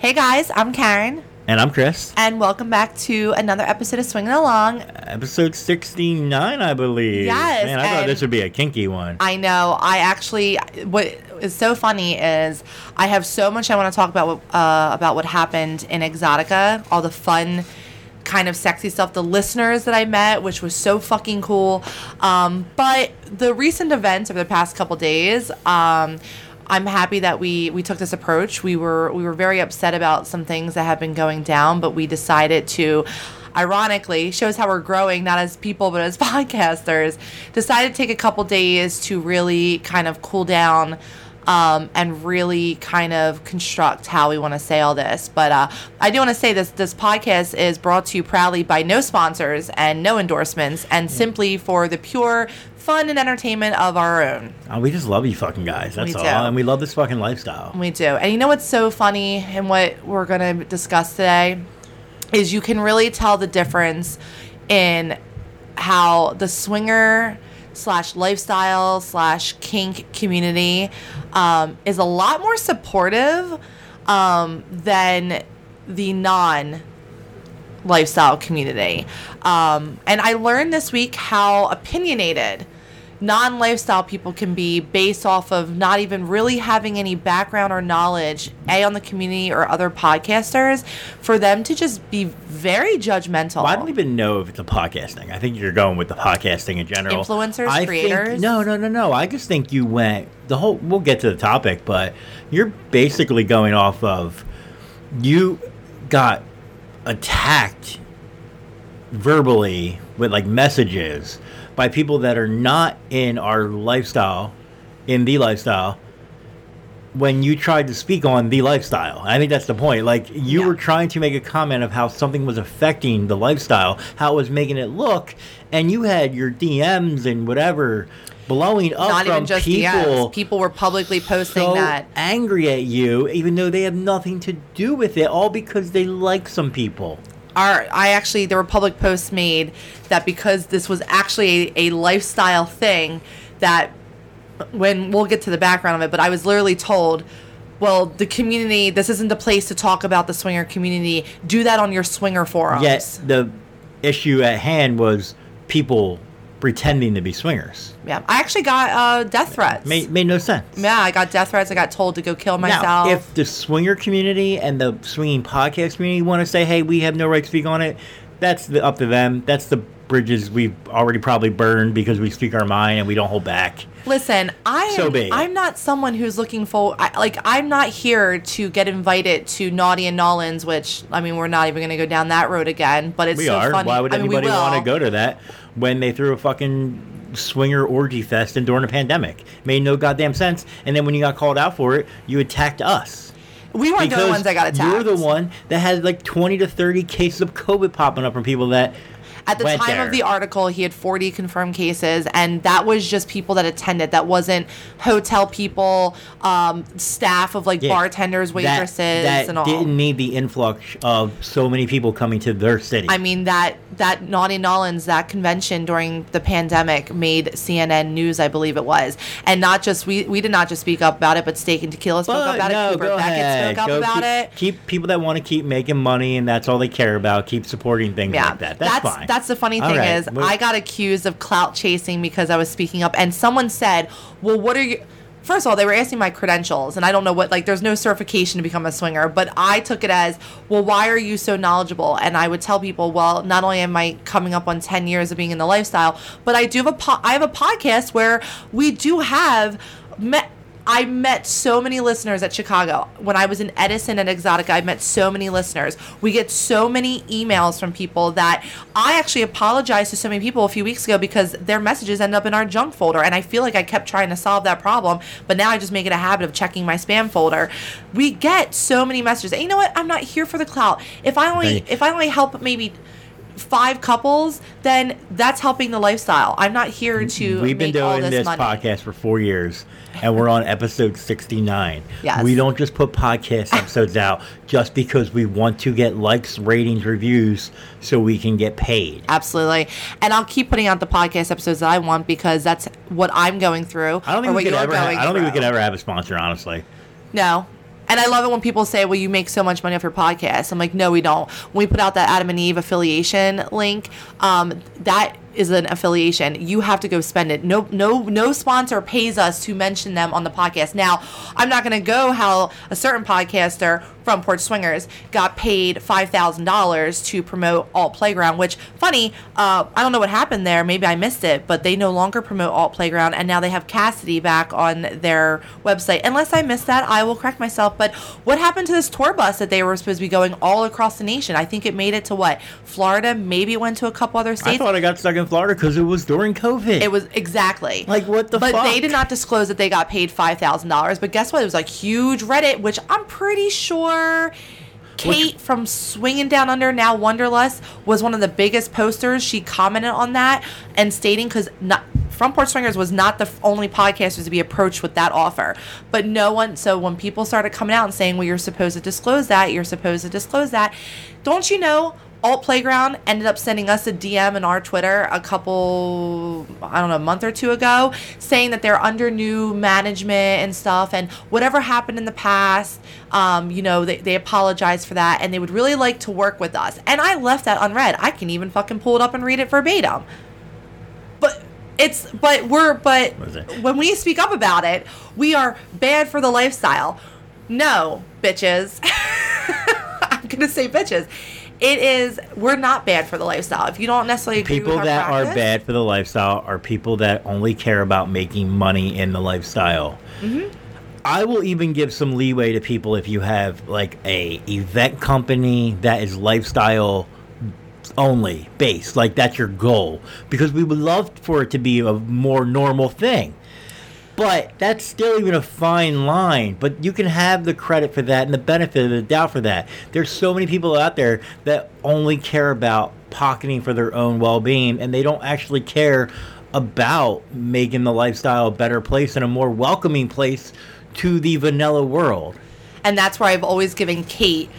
Hey guys, I'm Karen, And I'm Chris. and welcome back to another episode of Swinging Along. Episode 69, I believe. Yes, Man, I thought this would be a kinky one. I know. I actually, what is so funny is I have so much I want to talk about uh, about what happened in Exotica, all the fun, kind of sexy stuff, the listeners that I met, which was so fucking cool. Um, but the recent events over the past couple days. Um, I'm happy that we we took this approach. We were we were very upset about some things that have been going down, but we decided to ironically shows how we're growing not as people but as podcasters decided to take a couple days to really kind of cool down um, and really kind of construct how we want to say all this but uh, i do want to say this this podcast is brought to you proudly by no sponsors and no endorsements and simply for the pure fun and entertainment of our own Oh, we just love you fucking guys. That's all. And we love this fucking lifestyle. We do. And you know what's so funny and what we're going to discuss today is you can really tell the difference in how the swinger slash lifestyle slash kink community um, is a lot more supportive um, than the non lifestyle community. Um, and I learned this week how opinionated non lifestyle people can be based off of not even really having any background or knowledge, A, on the community or other podcasters, for them to just be very judgmental. Well, I don't even know if it's a podcasting. I think you're going with the podcasting in general. Influencers, I creators? Think, no, no, no, no. I just think you went the whole. We'll get to the topic, but you're basically going off of you got attacked verbally with like messages by people that are not in our lifestyle, in the lifestyle. When you tried to speak on the lifestyle, I think that's the point. Like you Yeah. were trying to make a comment of how something was affecting the lifestyle, how it was making it look, and you had your DMs and whatever blowing up not from even just people. People were publicly posting so that. angry at you, even though they have nothing to do with it, all because they like some people. our I actually there were public posts made that because this was actually a, a lifestyle thing that when we'll get to the background of it, but I was literally told, well, the community, this isn't the place to talk about the swinger community. Do that on your swinger forums. Yes, the issue at hand was people pretending to be swingers. Yeah. I actually got uh, death threats. Made, made no sense. yeah, I got death threats. I got told to go kill myself. Now, if the swinger community and the swinging podcast community want to say, "Hey, we have no right to speak on it," that's the, up to them. That's the bridges we've already probably burned because we speak our mind and we don't hold back. Listen, I am, So. I'm not someone who's looking for I, like I'm not here to get invited to Naughty N'Awlins, which I mean we're not even going to go down that road again. But it's we so are. funny. Why would I mean, anybody want to go to that when they threw a fucking swinger orgy fest and during a pandemic? Made no goddamn sense. And then when you got called out for it, you attacked us. We weren't the ones that got attacked. You're the one that had like 20 to 30 cases of COVID popping up from people that At the went time there. of the article, he had 40 confirmed cases, and that was just people that attended. That wasn't hotel people, um, staff of like Yeah, bartenders, waitresses, that, and all. didn't need the influx of so many people coming to their city. I mean that that Naughty N'Awlins that convention during the pandemic made CNN news, I believe it was, and not just we we did not just speak up about it, but Steak and Tequila spoke up But about it. Cooper go Beckett ahead. spoke up Go about keep, it. Keep people that want to keep making money and that's all they care about. Keep supporting things like that. That's fine. That's the funny thing right, is I got accused of clout chasing because I was speaking up, and someone said, "Well, what are you?" First of all, they were asking my credentials, and I don't know what like. There's no certification to become a swinger, but I took it as, "Well, why are you so knowledgeable?" And I would tell people, "Well, not only am I coming up on 10 years of being in the lifestyle, but I do have a po- I have a podcast where we do have." Me- I met so many listeners at Chicago. When I was in Edison at Exotica, I met so many listeners. We get so many emails from people that I actually apologized to so many people a few weeks ago because their messages end up in our junk folder. And I feel like I kept trying to solve that problem, but now I just make it a habit of checking my spam folder. We get so many messages. And you know what? I'm not here for the clout. If I only Right. if I only help maybe five couples, then that's helping the lifestyle. I'm not here to We've been doing this, this podcast for four years, and we're on episode 69. Yes. We don't just put podcast episodes out just because we want to get likes, ratings, reviews, so we can get paid. Absolutely. And I'll keep putting out the podcast episodes that I want because that's what I'm going through. I don't think we could ever. Have, I don't think we could ever have a sponsor, honestly. No. And I love it when people say, "Well, you make so much money off your podcast." I'm like, "No, we don't." When we put out that Adam and Eve affiliation link, um, that is an affiliation. You have to go spend it. No, no, no sponsor pays us to mention them on the podcast. Now, I'm not going to go how a certain podcaster from Porch Swingers got paid five thousand dollars to promote Alt Playground. Which funny, uh, I don't know what happened there. Maybe I missed it, but they no longer promote Alt Playground, and now they have Kasidie back on their website. Unless I missed that, I will correct myself. But what happened to this tour bus that they were supposed to be going all across the nation? I think it made it to what Florida. Maybe it went to a couple other states. I thought I got stuck in Florida because it was during COVID. It was exactly Like, what the But fuck? they did not disclose that they got paid five thousand dollars. But guess what? It was like huge Reddit, which I'm pretty sure. Kate from Swinging Down Under, now Wonderlust, was one of the biggest posters. She commented on that and stating because not Front Porch Swingers was not the only podcasters to be approached with that offer. But no one, so when people started coming out and saying, well, you're supposed to disclose that, you're supposed to disclose that, don't you know? Alt Playground ended up sending us a DM in our Twitter a couple, I don't know, a month or two ago, saying that they're under new management and stuff, and whatever happened in the past, um, you know, they, they apologize for that, and they would really like to work with us. And I left that unread. I can even fucking pull it up and read it verbatim. But it's, but we're, but What is it? when we speak up about it, we are bad for the lifestyle. No, bitches. I'm gonna say bitches. It is. We're not bad for the lifestyle. If you don't necessarily people that are bad for the lifestyle are people that only care about making money in the lifestyle. Mm-hmm. I will even give some leeway to people if you have like a event company that is lifestyle only based, like that's your goal, because we would love for it to be a more normal thing. But that's still even a fine line. But you can have the credit for that and the benefit of the doubt for that. There's so many people out there that only care about pocketing for their own well being and they don't actually care about making the lifestyle a better place and a more welcoming place to the vanilla world. and that's where I've always given Kate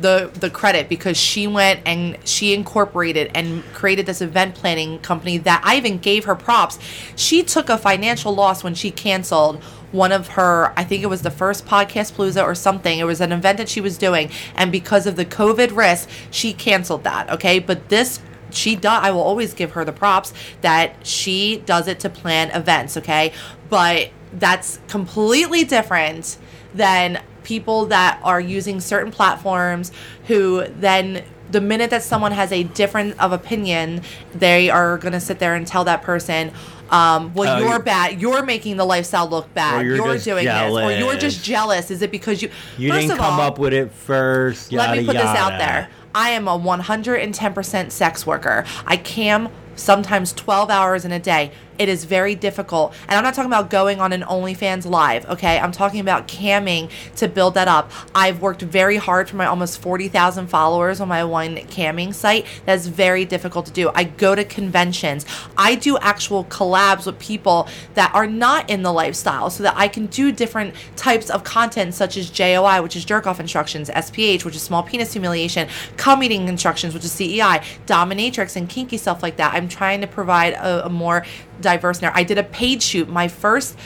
the the credit because she went and she incorporated and created this event planning company that I even gave her props. She took a financial loss when she canceled one of her I think it was the first podcast palooza or something. It was an event that she was doing and because of the COVID risk, she canceled that, okay? But this she does i will always give her the props that she does it to plan events okay but that's completely different than people that are using certain platforms who then the minute that someone has a different of opinion they are going to sit there and tell that person um, well, Oh, you're bad. You're making the lifestyle look bad. You're You're, doing this, or you're just jealous. Is it because you? You First didn't come all, up with it first. Yada, let me put this out there. I am a 110% sex worker. I cam sometimes 12 hours in a day. It is very difficult. And I'm not talking about going on an OnlyFans live, okay? I'm talking about camming to build that up. I've worked very hard for my almost 40,000 followers on my one camming site. That's very difficult to do. I go to conventions. I do actual collabs with people that are not in the lifestyle so that I can do different types of content such as JOI, which is jerk off instructions, SPH, which is small penis humiliation, cum eating instructions, which is CEI, dominatrix, and kinky stuff like that. I'm trying to provide a, a more diverse narrative. I did a paid shoot, my first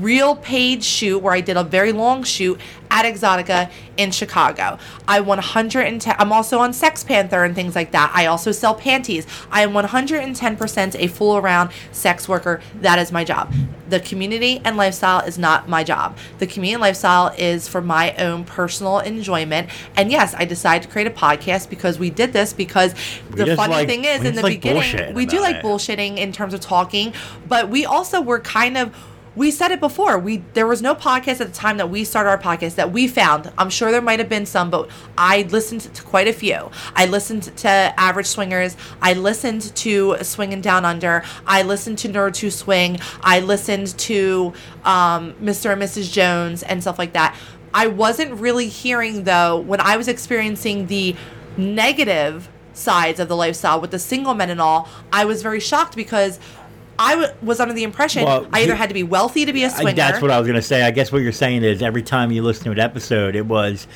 real paid shoot where I did a very long shoot at Exotica in Chicago. I 110 I'm also on Sex Panther and things like that. I also sell panties. I am 110% a full around sex worker. That is my job. The community and lifestyle is not my job. The community and lifestyle is for my own personal enjoyment. And yes, I decided to create a podcast because we did this because the funny like- thing is in the like beginning we do like it. bullshitting in terms of talking, but we also were kind of we said it before. We there was no podcast at the time that we started our podcast that we found. I'm sure there might have been some, but I listened to quite a few. I listened to Average Swingers. I listened to Swinging Down Under. I listened to Nerd to Swing. I listened to um, Mr. and Mrs. Jones and stuff like that. I wasn't really hearing though when I was experiencing the negative sides of the lifestyle with the single men and all. I was very shocked because. I w- was under the impression Well, I either you- had to be wealthy to be a swinger. That's what I was going to say. I guess what you're saying is every time you listen to an episode, it was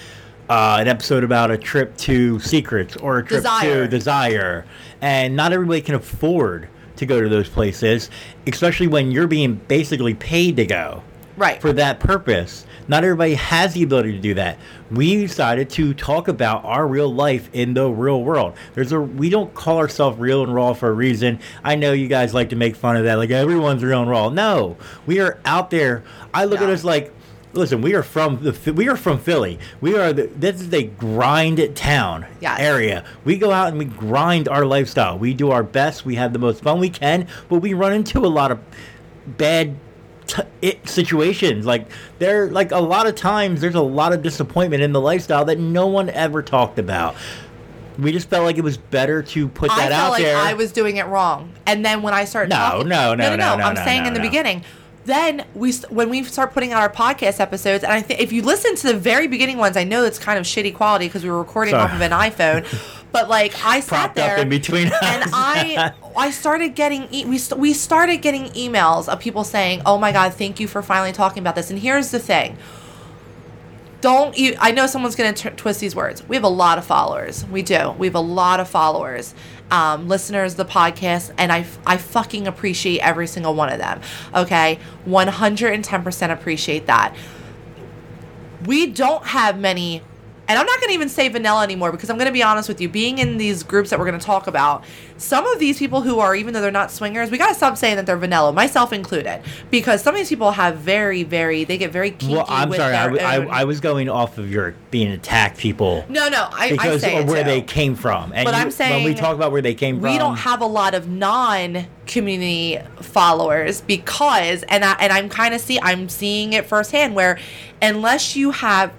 uh, an episode about a trip to Secrets or a trip Desire. to Desire. And not everybody can afford to go to those places, especially when you're being basically paid to go. Right. for that purpose. Not everybody has the ability to do that. We decided to talk about our real life in the real world. There's a we don't call ourselves real and raw for a reason. I know you guys like to make fun of that, like everyone's real and raw. No, we are out there. I look at us like. Listen, we are from the we are from Philly. We are the, this is a grind town Yes. area. We go out and we grind our lifestyle. We do our best. We have the most fun we can, but we run into a lot of bad t- it, situations. Like there, like a lot of times, there's a lot of disappointment in the lifestyle that no one ever talked about. We just felt like it was better to put I that felt out like there. I was doing it wrong, and then when I started No, talking, no, no, no, no, I'm no, saying no, in the no. beginning. Then we when we start putting out our podcast episodes, and I think if you listen to the very beginning ones, I know it's kind of shitty quality because we were recording Sorry. off of an iPhone, but like I sat Propped there up in between us. and I I started getting e- we st- we started getting emails of people saying, "Oh my god, thank you for finally talking about this." And here's the thing. Don't you I know someone's going to twist these words. We have a lot of followers. We do. We have a lot of followers. Um, listeners the podcast and I, I fucking appreciate every single one of them. Okay? 110% appreciate that we don't have many and I'm not going to even say vanilla anymore because I'm going to be honest with you. Being in these groups that we're going to talk about, some of these people who are, even though they're not swingers, we got to stop saying that they're vanilla, myself included, because some of these people have very, very, they get very kinky. well, I'm with sorry. I, their w- I, own- I was going off of your being attacked people no, no, I, I because say of where too. they came from. And But you- I'm saying when we talk about where they came from, we don't have a lot of non-community followers because and I and I'm kind of see I'm seeing it firsthand where unless you have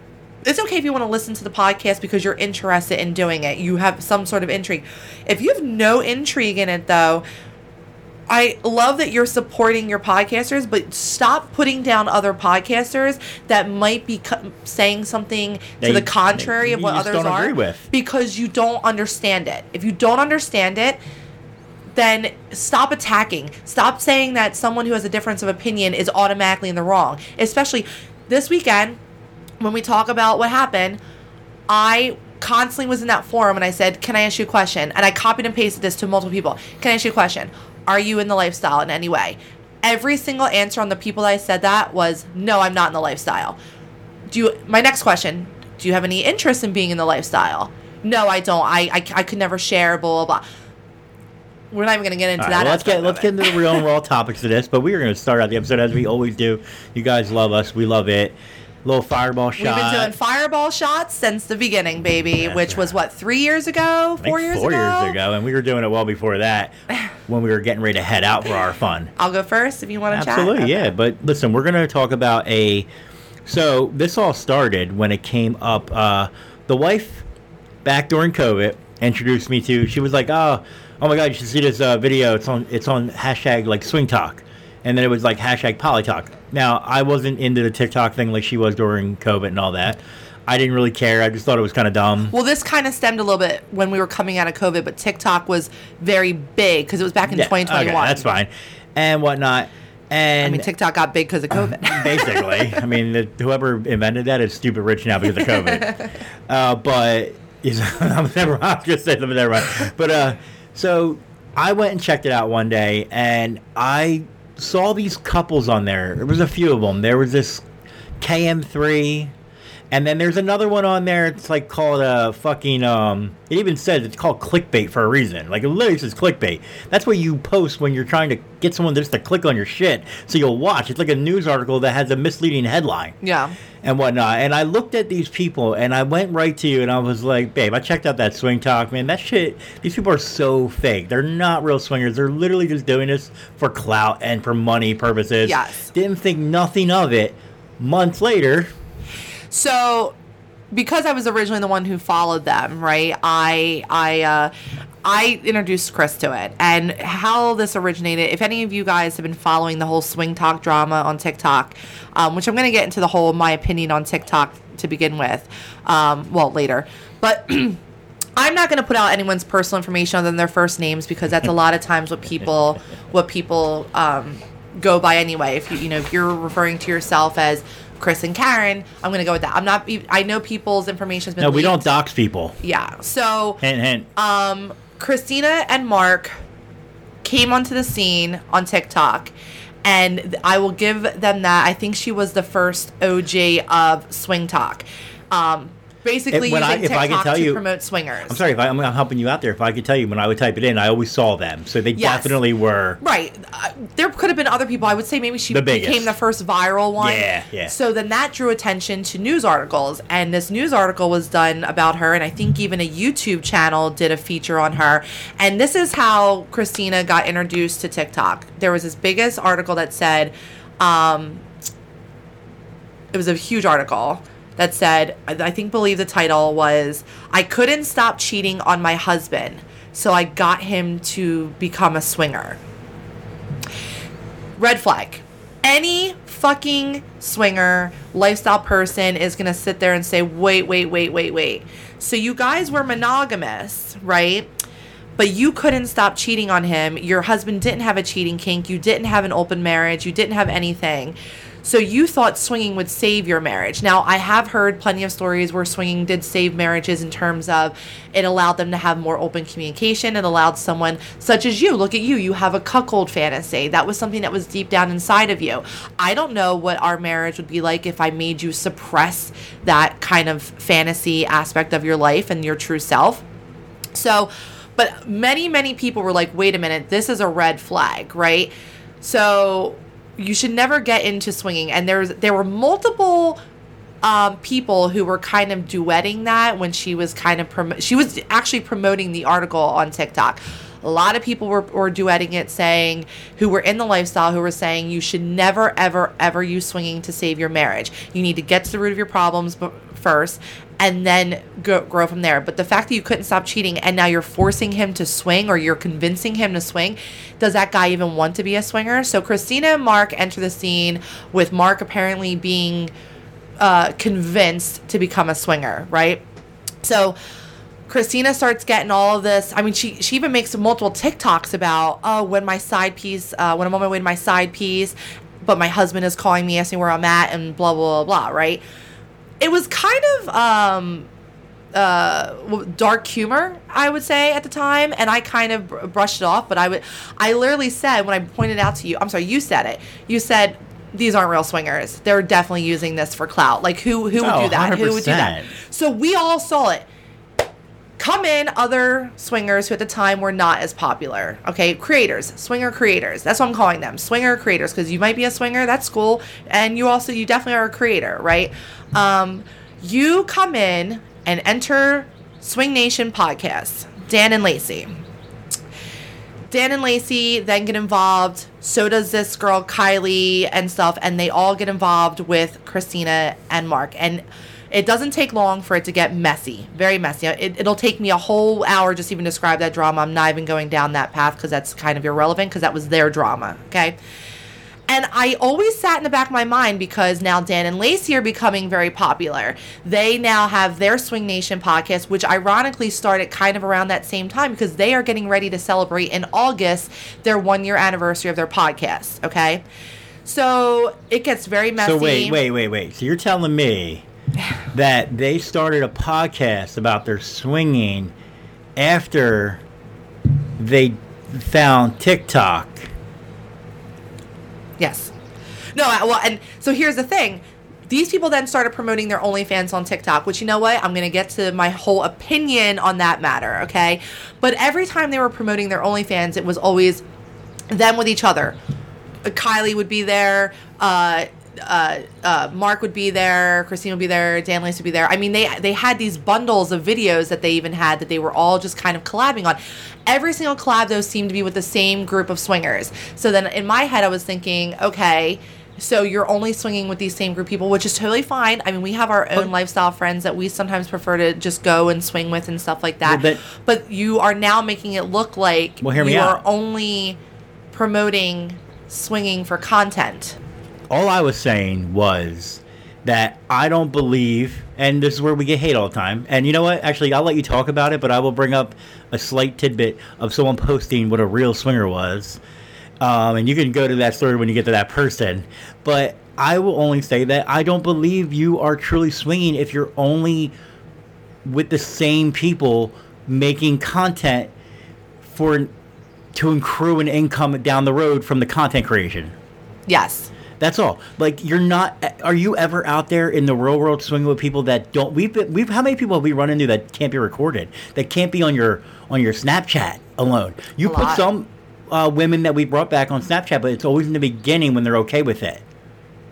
it's okay if you want to listen to the podcast because you're interested in doing it. You have some sort of intrigue. If you have no intrigue in it though, I love that you're supporting your podcasters, but stop putting down other podcasters that might be co- saying something to the you- contrary of what others are with. because you don't understand it. If you don't understand it, then stop attacking. Stop saying that someone who has a difference of opinion is automatically in the wrong. Especially this weekend when we talk about what happened, I constantly was in that forum and I said, "Can I ask you a question?" And I copied and pasted this to multiple people. "Can I ask you a question? Are you in the lifestyle in any way?" Every single answer on the people that I said that was, "No, I'm not in the lifestyle." Do you my next question, do you have any interest in being in the lifestyle? No, I don't. I I, I could never share blah blah blah. We're not even going to get into All that. well, let's get let's get into the real and raw topics of this. But we are going to start out the episode as we always do. You guys love us. We love it. Little fireball shot. We've been doing fireball shots since the beginning, baby. Yeah. which was what three years ago, four years four ago. years ago, and we were doing it well before that when we were getting ready to head out for our fun. I'll go first if you want to chat. Absolutely, yeah. But listen, we're going to talk about a. So this all started when it came up. Uh, the wife, back during COVID, introduced me to. She was like, "Oh, oh my God, you should see this uh, video. It's on. It's on hashtag like SwingTok." And then it was like hashtag PolyTok. Now I wasn't into the TikTok thing like she was during COVID and all that. I didn't really care. I just thought it was kind of dumb. Well, this kind of stemmed a little bit when we were coming out of COVID, but TikTok was very big because it was back in Yeah, 2021. okay, that's fine, and whatnot. And I mean, TikTok got big because of COVID. basically. I mean, the, whoever invented that is stupid rich now because of COVID. uh, but I'm never. I was gonna say something. Never mind. But uh, so I went and checked it out one day, and I saw these couples on there. There was a few of them. There was this KM3. And then there's another one on there. It's like called a fucking. Um, it even says it's called clickbait for a reason. Like it literally says clickbait. That's what you post when you're trying to get someone just to click on your shit, so you'll watch. It's like a news article that has a misleading headline yeah. and whatnot. And I looked at these people and I went right to you and I was like, babe, I checked out that SwingTok, man. That shit, these people are so fake. They're not real swingers. They're literally just doing this for clout and for money purposes. Yes. Didn't think nothing of it. Months later, So, because I was originally the one who followed them, right? I I uh, I introduced Chris to it, and how this originated. If any of you guys have been following the whole SwingTok drama on TikTok, um, which I'm going to get into the whole my opinion on TikTok to begin with, um, well later, but. I'm not going to put out anyone's personal information other than their first names because that's a lot of times what people what people um, go by anyway. If you you know if you're referring to yourself as Chris and Karen, I'm going to go with that. I'm not. I know people's information has been. no, we don't leaked. dox people. Yeah. So Hint, hint. um, Christina and Mark came onto the scene on TikTok, and I will give them that. I think she was the first OG of SwingTok. Um, basically, If- when I- using I TikTok to you- promote swingers. I'm sorry if I, I'm helping you out there. If I could tell you when I would type it in, I always saw them, so they Yes. definitely were. Right. Uh, there could have been other people. I would say maybe she The became the first viral one. Yeah, yeah. So then that drew attention to news articles. And this news article was done about her. And I think even a YouTube channel did a feature on her. And this is how Christina got introduced to TikTok. There was this biggest article that said, um, it was a huge article that said, I think, believe the title was, I couldn't stop cheating on my husband. So I got him to become a swinger. Red flag. Any fucking swinger, lifestyle person is going to sit there and say, wait, wait, wait, wait, wait. So you guys were monogamous, right? But you couldn't stop cheating on him. Your husband didn't have a cheating kink. You didn't have an open marriage. You didn't have anything. So you thought swinging would save your marriage. Now, I have heard plenty of stories where swinging did save marriages in terms of it allowed them to have more open communication. It allowed someone such as you, look at you, you have a cuckold fantasy. That was something that was deep down inside of you. I don't know what our marriage would be like if I made you suppress that kind of fantasy aspect of your life and your true self. So, but many, many people were like, wait a minute, this is a red flag, right? So you should never get into swinging. And there's there were multiple um, people who were kind of duetting that when she was kind of prom- she was actually promoting the article on TikTok. A lot of people were, were duetting it, saying who were in the lifestyle, who were saying you should never, ever, ever use swinging to save your marriage. You need to get to the root of your problems first, and then go, grow from there. But the fact that you couldn't stop cheating, and now you're forcing him to swing, or you're convincing him to swing, does that guy even want to be a swinger? So Christina and Mark enter the scene with Mark apparently being uh, convinced to become a swinger, right? So Christina starts getting all of this. I mean, she she even makes multiple TikToks about oh, when my side piece, uh, when I'm on my way to my side piece, but my husband is calling me asking where I'm at and blah blah blah. blah right? It was kind of um, uh, dark humor, I would say at the time, and I kind of br- brushed it off. But I would, I literally said when I pointed out to you, I'm sorry, you said it. You said these aren't real swingers. They're definitely using this for clout. Like who who would Oh, do that? Who would do that? So we all saw it come in other swingers who at the time were not as popular. Okay, creators, swinger creators. That's what I'm calling them, swinger creators, because you might be a swinger. That's cool, and you also you definitely are a creator, right? Um, you come in and enter Swing Nation podcast. Dan and Lacey. Dan and Lacey then get involved. So does this girl Kylie and stuff, and they all get involved with Christina and Mark. And it doesn't take long for it to get messy, very messy. It, it'll take me a whole hour just even describe that drama. I'm not even going down that path because that's kind of irrelevant because that was their drama. Okay. And I always sat in the back of my mind because now Dan and Lacey are becoming very popular. They now have their Swing Nation podcast, which ironically started kind of around that same time because they are getting ready to celebrate in August their one year anniversary of their podcast. Okay. So it gets very messy. So wait, wait, wait, wait. So you're telling me that they started a podcast about their swinging after they found TikTok. Yes. No, well, and so here's the thing. These people then started promoting their OnlyFans on TikTok, which you know what? I'm going to get to my whole opinion on that matter, okay? But every time they were promoting their OnlyFans, it was always them with each other. Kylie would be there, uh, uh, uh, Mark would be there, Christine would be there, Dan Lace would be there. I mean, they they had these bundles of videos that they even had that they were all just kind of collabing on. Every single collab though seemed to be with the same group of swingers. So then in my head, I was thinking, okay. So you're only swinging with these same group of people, which is totally fine. I mean, we have our own lifestyle friends that we sometimes prefer to just go and swing with and stuff like that. Well, but- but you are now making it look like Well, you are out. only promoting swinging for content. All I was saying was that I don't believe, and this is where we get hate all the time. And you know what? Actually, I'll let you talk about it, but I will bring up a slight tidbit of someone posting what a real swinger was. Um, and you can go to that story when you get to that person. But I will only say that I don't believe you are truly swinging if you're only with the same people making content for to accrue an income down the road from the content creation. Yes. That's all. Like you're not. Are you ever out there in the real world swinging with people that don't? We've been, we've how many people have we run into that can't be recorded? That can't be on your on your Snapchat alone. You A put lot. some uh, women that we brought back on Snapchat, but it's always in the beginning when they're okay with it.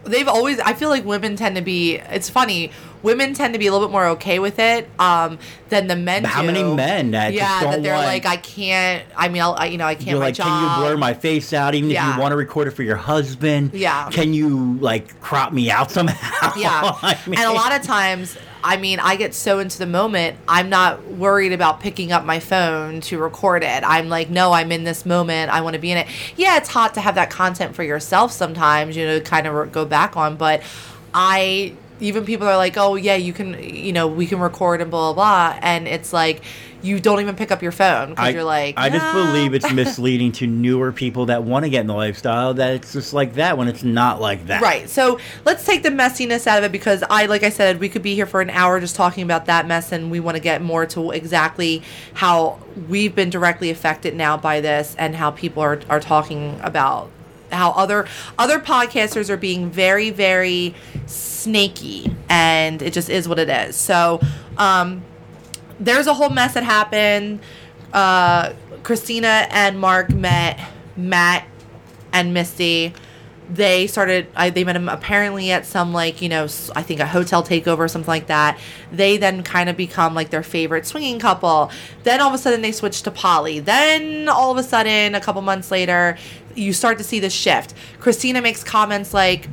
they've always i feel like women tend to be it's funny women tend to be a little bit more okay with it um than the men how do. many men that yeah that they're like i can't i mean I'll, I, you know i can't You're like, job can you blur my face out, even if you want to record it for your husband? Yeah. Can you like crop me out somehow? yeah I mean- and a lot of times i mean i get so into the moment i'm not worried about picking up my phone to record it i'm like no i'm in this moment i want to be in it yeah it's hot to have that content for yourself sometimes you know kind of go back on but i even people are like oh yeah you can you know we can record and blah blah blah and it's like you don't even pick up your phone because you're like I just "Nah." believe it's misleading to newer people that want to get in the lifestyle that it's just like that when it's not like that. Right. So let's take the messiness out of it because I, like I said, we could be here for an hour just talking about that mess, and we want to get more to exactly how we've been directly affected now by this and how people are, are talking about how other other podcasters are being very very snaky and it just is what it is. So um there's a whole mess that happened. Uh christina and mark met matt and misty. They started I, they met him apparently at some like you know i think a hotel takeover or something like that. They then kind of become like their favorite swinging couple. Then all of a sudden they switch to poly. Then all of a sudden a couple months later you start to see the shift christina makes comments like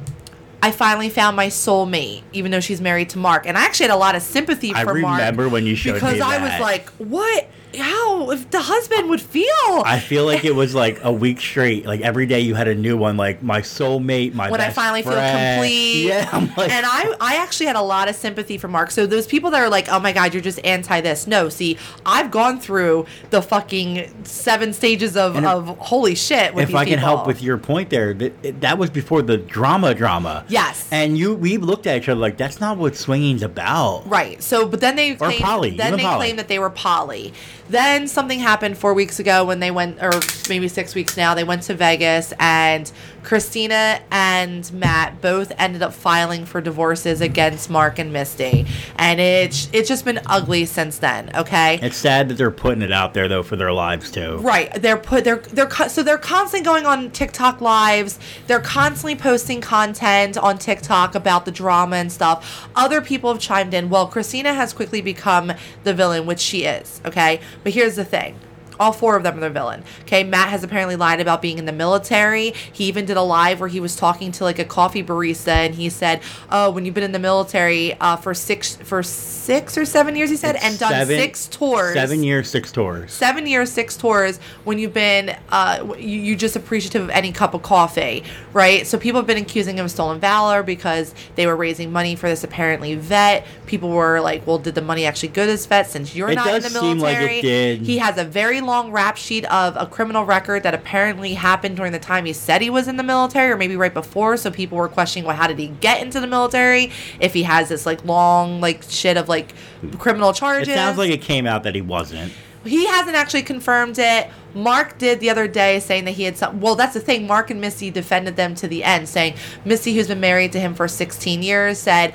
I finally found my soulmate, even though she's married to Mark. And I actually had a lot of sympathy for Mark. I remember when you showed because me I that. was like, "What? How? If the husband would feel?" I feel like it was like a week straight. Like every day you had a new one. Like my soulmate, my when I finally feel complete. Yeah, like, and I, I actually had a lot of sympathy for Mark. So those people that are like, oh my God, you're just anti this. No, see, I've gone through the fucking seven stages of, if- of holy shit with if I can help with your point there, that, that was before the drama drama. Yes. And you, we looked at each other like that's not what swinging's about. Right. So, but then they claimed, poly, then they poly. claimed that they were poly. Then something happened four weeks ago when they went, or maybe six weeks now. They went to Vegas, and Christina and Matt both ended up filing for divorces against Mark and Misty, and it's it's just been ugly since then. Okay. It's sad that they're putting it out there though for their lives too. Right. They're put they're they're so they're constantly going on TikTok lives. They're constantly posting content on TikTok about the drama and stuff. Other people have chimed in. Well, Christina has quickly become the villain, which she is, okay? But here's the thing. All four of them are the villain. Okay, Matt has apparently lied about being in the military. He even did a live where he was talking to like a coffee barista, and he said, "Oh, when you've been in the military uh, for six for six or seven years," he said, It's and done seven- six tours. Seven years, six tours. seven years, six tours when you've been, uh, you, are just appreciative of any cup of coffee, right? So people have been accusing him of stolen valor because they were raising money for this apparently vet. People were like, well, did the money actually go to this vet since you're It not in the seem like it did. He has a very long rap sheet of a criminal record that apparently happened during the time he said he was in the military or maybe right before. So people were questioning, well, how did he get into the military if he has this like long, like shit of like criminal charges? It sounds like it came out that he wasn't. He hasn't actually confirmed it. Mark did the other day saying that he had some. Well, that's the thing. Mark and Missy defended them to the end, saying Missy, who's been married to him for 16 years, said,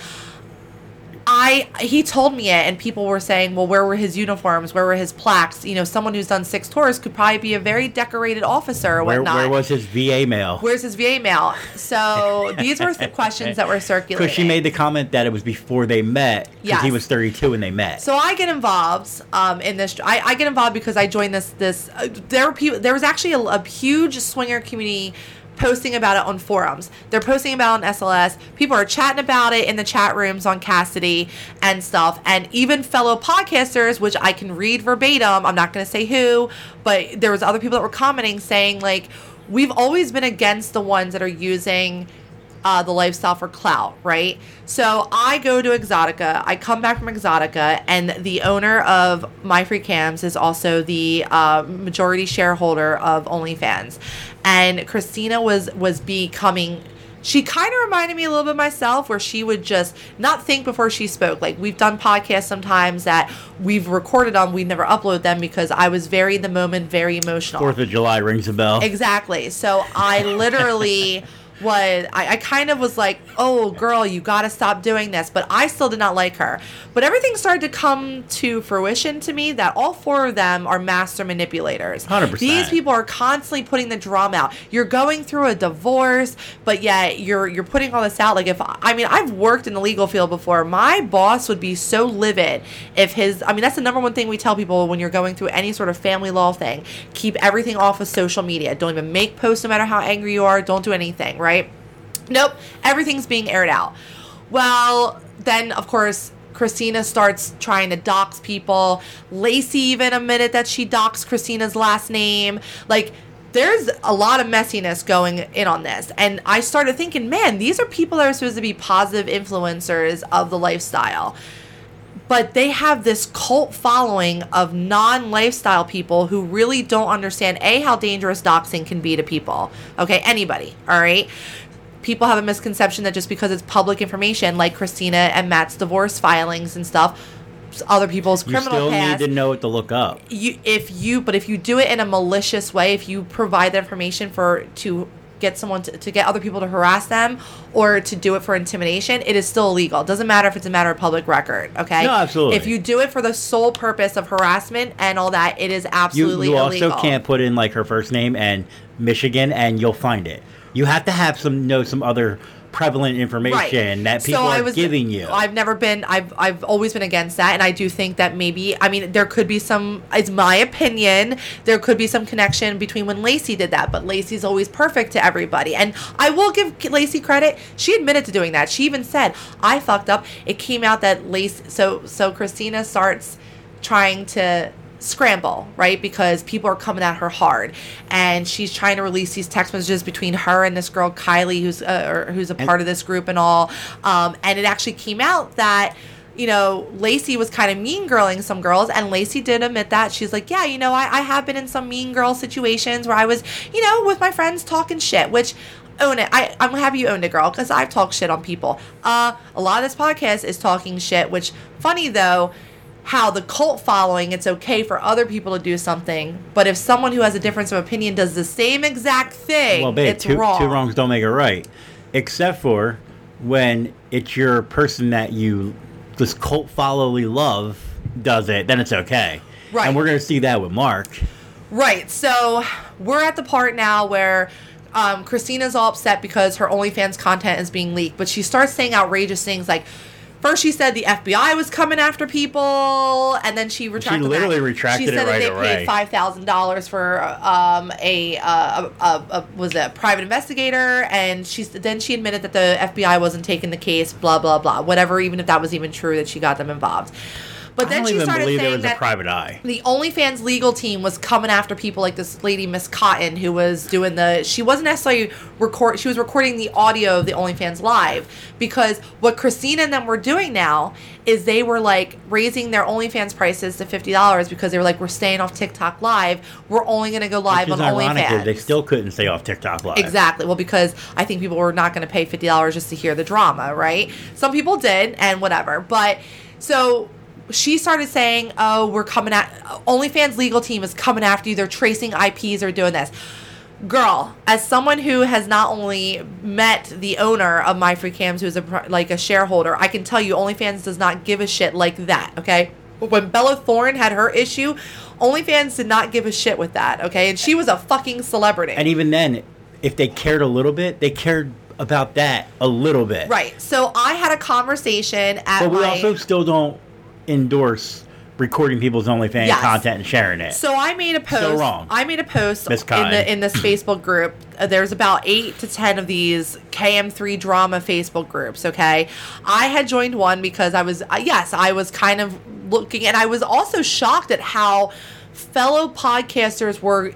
I he told me it, and people were saying, well, where were his uniforms? Where were his plaques? You know, someone who's done six tours could probably be a very decorated officer or Where, whatnot. where was his VA mail? Where's his VA mail? So these were the questions that were circulating. Because she made the comment that it was before they met. Because he was 32 when they met. So I get involved um, in this. I, I get involved because I joined this. This uh, there were people. There was actually a, a huge swinger community posting about it on forums. They're posting about it on SLS. People are chatting about it in the chat rooms on Kasidie and stuff. And even fellow podcasters, which I can read verbatim. I'm not going to say who, but there was other people that were commenting saying like, we've always been against the ones that are using uh, the lifestyle for clout, right? So I go to Exotica. I come back from Exotica, and the owner of My Free Cams is also the uh, majority shareholder of OnlyFans. And Christina was was becoming. She kind of reminded me a little bit of myself, where she would just not think before she spoke. Like we've done podcasts sometimes that we've recorded on, we never upload them because I was very in the moment, very emotional. Fourth of July rings a bell. Exactly. So I literally was I, I kind of was like, oh girl, you gotta stop doing this. But I still did not like her. But everything started to come to fruition to me that all four of them are master manipulators. 100%. These people are constantly putting the drama out. You're going through a divorce, but yet you're you're putting all this out. Like if I mean I've worked in the legal field before. My boss would be so livid if his I mean that's the number one thing we tell people when you're going through any sort of family law thing. Keep everything off of social media. Don't even make posts no matter how angry you are. Don't do anything, right? Nope. Everything's being aired out. Well, then of course Christina starts trying to dox people. Lacey even admitted that she doxed Christina's last name. Like there's a lot of messiness going in on this. And I started thinking, man, these are people that are supposed to be positive influencers of the lifestyle. But they have this cult following of non lifestyle people who really don't understand A, how dangerous doxing can be to people. Okay, anybody, all right? People have a misconception that just because it's public information, like Christina and Matt's divorce filings and stuff, other people's criminal You still past need to know what to look up. you if you but if you do it in a malicious way if you provide the information for to get someone to, to get other people to harass them or to do it for intimidation it is still illegal it doesn't matter if it's a matter of public record okay No, absolutely. if you do it for the sole purpose of harassment and all that it is You, absolutely you also can't put in like her first name and Michigan, and you'll find it. You have to have some know some other prevalent information that people So are I was- giving you. I've never been. I've I've always been against that, and I do think that maybe. I mean, there could be some. It's my opinion. There could be some connection between when Lacey did that, but Lacey's always perfect to everybody, and I will give Lacey credit. She admitted to doing that. She even said, "I fucked up." It came out that Lacey. So so Christina starts trying to scramble, right? Because people are coming at her hard, and she's trying to release these text messages between her and this girl Kylie, who's uh, or who's a part of this group and all. Um, and it actually came out that you know Lacey was kind of mean girling some girls, and Lacey did admit that she's like, yeah, you know, I, I have been in some mean girl situations where I was, you know, with my friends talking shit, which own it. I, I'm happy you owned it, girl, because I've talked shit on people. Uh, a lot of this podcast is talking shit, which funny though, how the cult following, it's okay for other people to do something, but if someone who has a difference of opinion does the same exact thing, well, babe, it's two, wrong. two wrongs don't make it right. Except for when it's your person that you this cult following love does it, then it's okay. Right. And we're gonna see that with Mark. Right. So we're at the part now where um, Christina's all upset because her OnlyFans content is being leaked, but she starts saying outrageous things like. First, she said the FBI was coming after people, and then she retracted. She literally that. retracted She said it that right they away. paid five thousand dollars for um, a, uh, a, a, a was a private investigator, and she's then she admitted that the FBI wasn't taking the case. Blah blah blah. Whatever, even if that was even true that she got them involved. But I then she even started saying was a that private eye. the OnlyFans legal team was coming after people like this lady Miss Cotton who was doing the she wasn't necessarily record she was recording the audio of the OnlyFans live because what Christina and them were doing now is they were like raising their OnlyFans prices to fifty dollars because they were like we're staying off TikTok live we're only gonna go live on ironic OnlyFans they still couldn't stay off TikTok live. Exactly. Well, because I think people were not going to pay fifty dollars just to hear the drama, right? Some people did, and whatever. But so she started saying, "Oh, we're coming at OnlyFans legal team is coming after you. They're tracing IPs or doing this." Girl, as someone who has not only met the owner of My Free Cams, who's a like a shareholder, I can tell you, OnlyFans does not give a shit like that. Okay, when Bella Thorne had her issue, OnlyFans did not give a shit with that. Okay, and she was a fucking celebrity. And even then, if they cared a little bit, they cared about that a little bit. Right. So I had a conversation at But we my. also still don't endorse recording people's OnlyFans Yes. content and sharing it. so I made a post. Still wrong. I made a post in the in this Facebook group. Uh, there's about eight to ten of these KM3 drama Facebook groups. Okay, I had joined one because I was uh, yes, I was kind of looking, and I was also shocked at how fellow podcasters were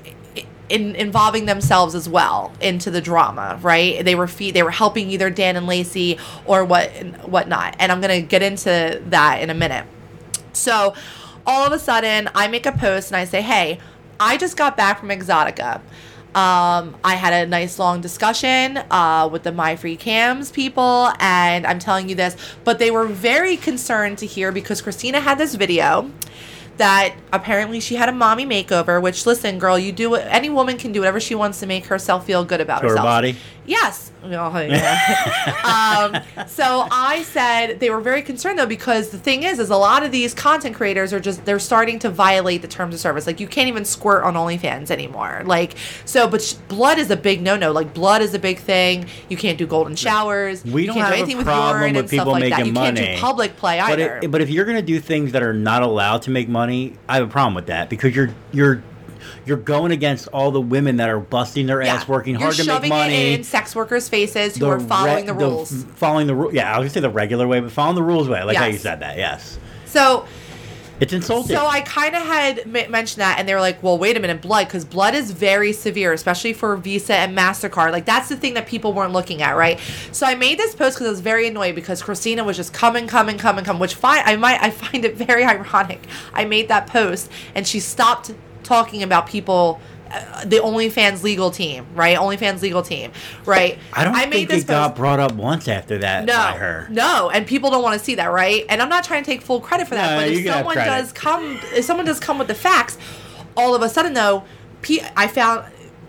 in, involving themselves as well into the drama, right? They were fe- they were helping either Dan and Lacey or what whatnot, and I'm gonna get into that in a minute. So all of a sudden, I make a post and I say, "Hey, I just got back from Exotica." Um, I had a nice long discussion uh, with the My Free Cams people, and I'm telling you this, but they were very concerned to hear because Christina had this video that apparently she had a mommy makeover. Which, listen, girl, you do any woman can do whatever she wants to make herself feel good about her herself. body? Yes. Oh, yeah. um, so I said they were very concerned though because the thing is, is a lot of these content creators are just they're starting to violate the terms of service. Like you can't even squirt on OnlyFans anymore. Like so, but sh- blood is a big no no. Like blood is a big thing. You can't do golden showers. We you don't can't have do anything a with problem with and stuff people like that. making You can't money. do public play But, either. it, but if you're gonna do things that are not allowed to make money, I have a problem with that because you're you're you're going against all the women that are busting their Yeah. ass, working You're hard to make money. it in sex workers' faces who the are following re- the rules. following the rule. Yeah, I was gonna say the regular way, but following the rules way. I like how you said that. Yes, so it's insulting. So I kind of had m- mentioned that, and they were like, "Well, wait a minute, blood, because blood is very severe, especially for Visa and Mastercard. Like that's the thing that people weren't looking at, right?" So I made this post because I was very annoyed because Christina was just coming, coming, coming, coming. Which fine, I might, I find it very ironic. I made that post, and she stopped talking about people. Uh, the OnlyFans legal team, right? OnlyFans legal team, right? I don't made think this it got brought up once after that no, by her. No, and people don't want to see that, right? And I'm not trying to take full credit for that, No, but if someone does come, if someone does come with the facts, all of a sudden though, I found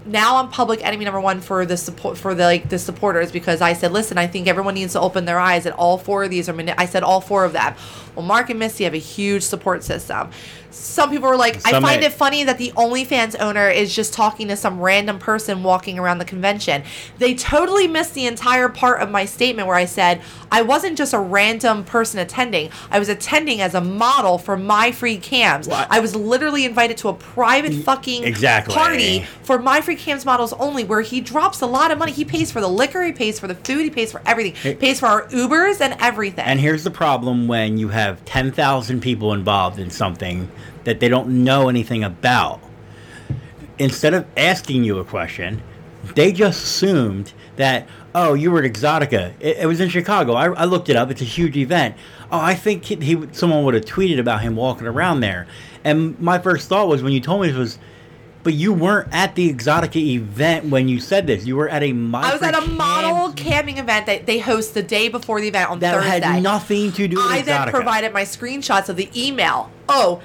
now I'm public enemy number one for the support for the like the supporters because I said, listen, I think everyone needs to open their eyes, and all four of these are. Mani- I said all four of them. Well, Mark and Missy have a huge support system. Some people were like, I find may- it funny that the OnlyFans owner is just talking to some random person walking around the convention. They totally missed the entire part of my statement where I said I wasn't just a random person attending. I was attending as a model for MyFreeCams. What? I was literally invited to a private fucking exactly. party for MyFreeCams models only where he drops a lot of money. He pays for the liquor, he pays for the food, he pays for everything. He pays for our Ubers and everything. And here's the problem when you have 10,000 people involved in something that they don't know anything about. Instead of asking you a question, they just assumed that, oh, you were at Exotica. It, it was in Chicago. I, I looked it up. It's a huge event. Oh, I think he, he someone would have tweeted about him walking around there. And my first thought was when you told me this was, but you weren't at the Exotica event when you said this. You were at a I was at a model camping event that they host the day before the event on that Thursday. had nothing to do with I then provided my screenshots of the email. Oh,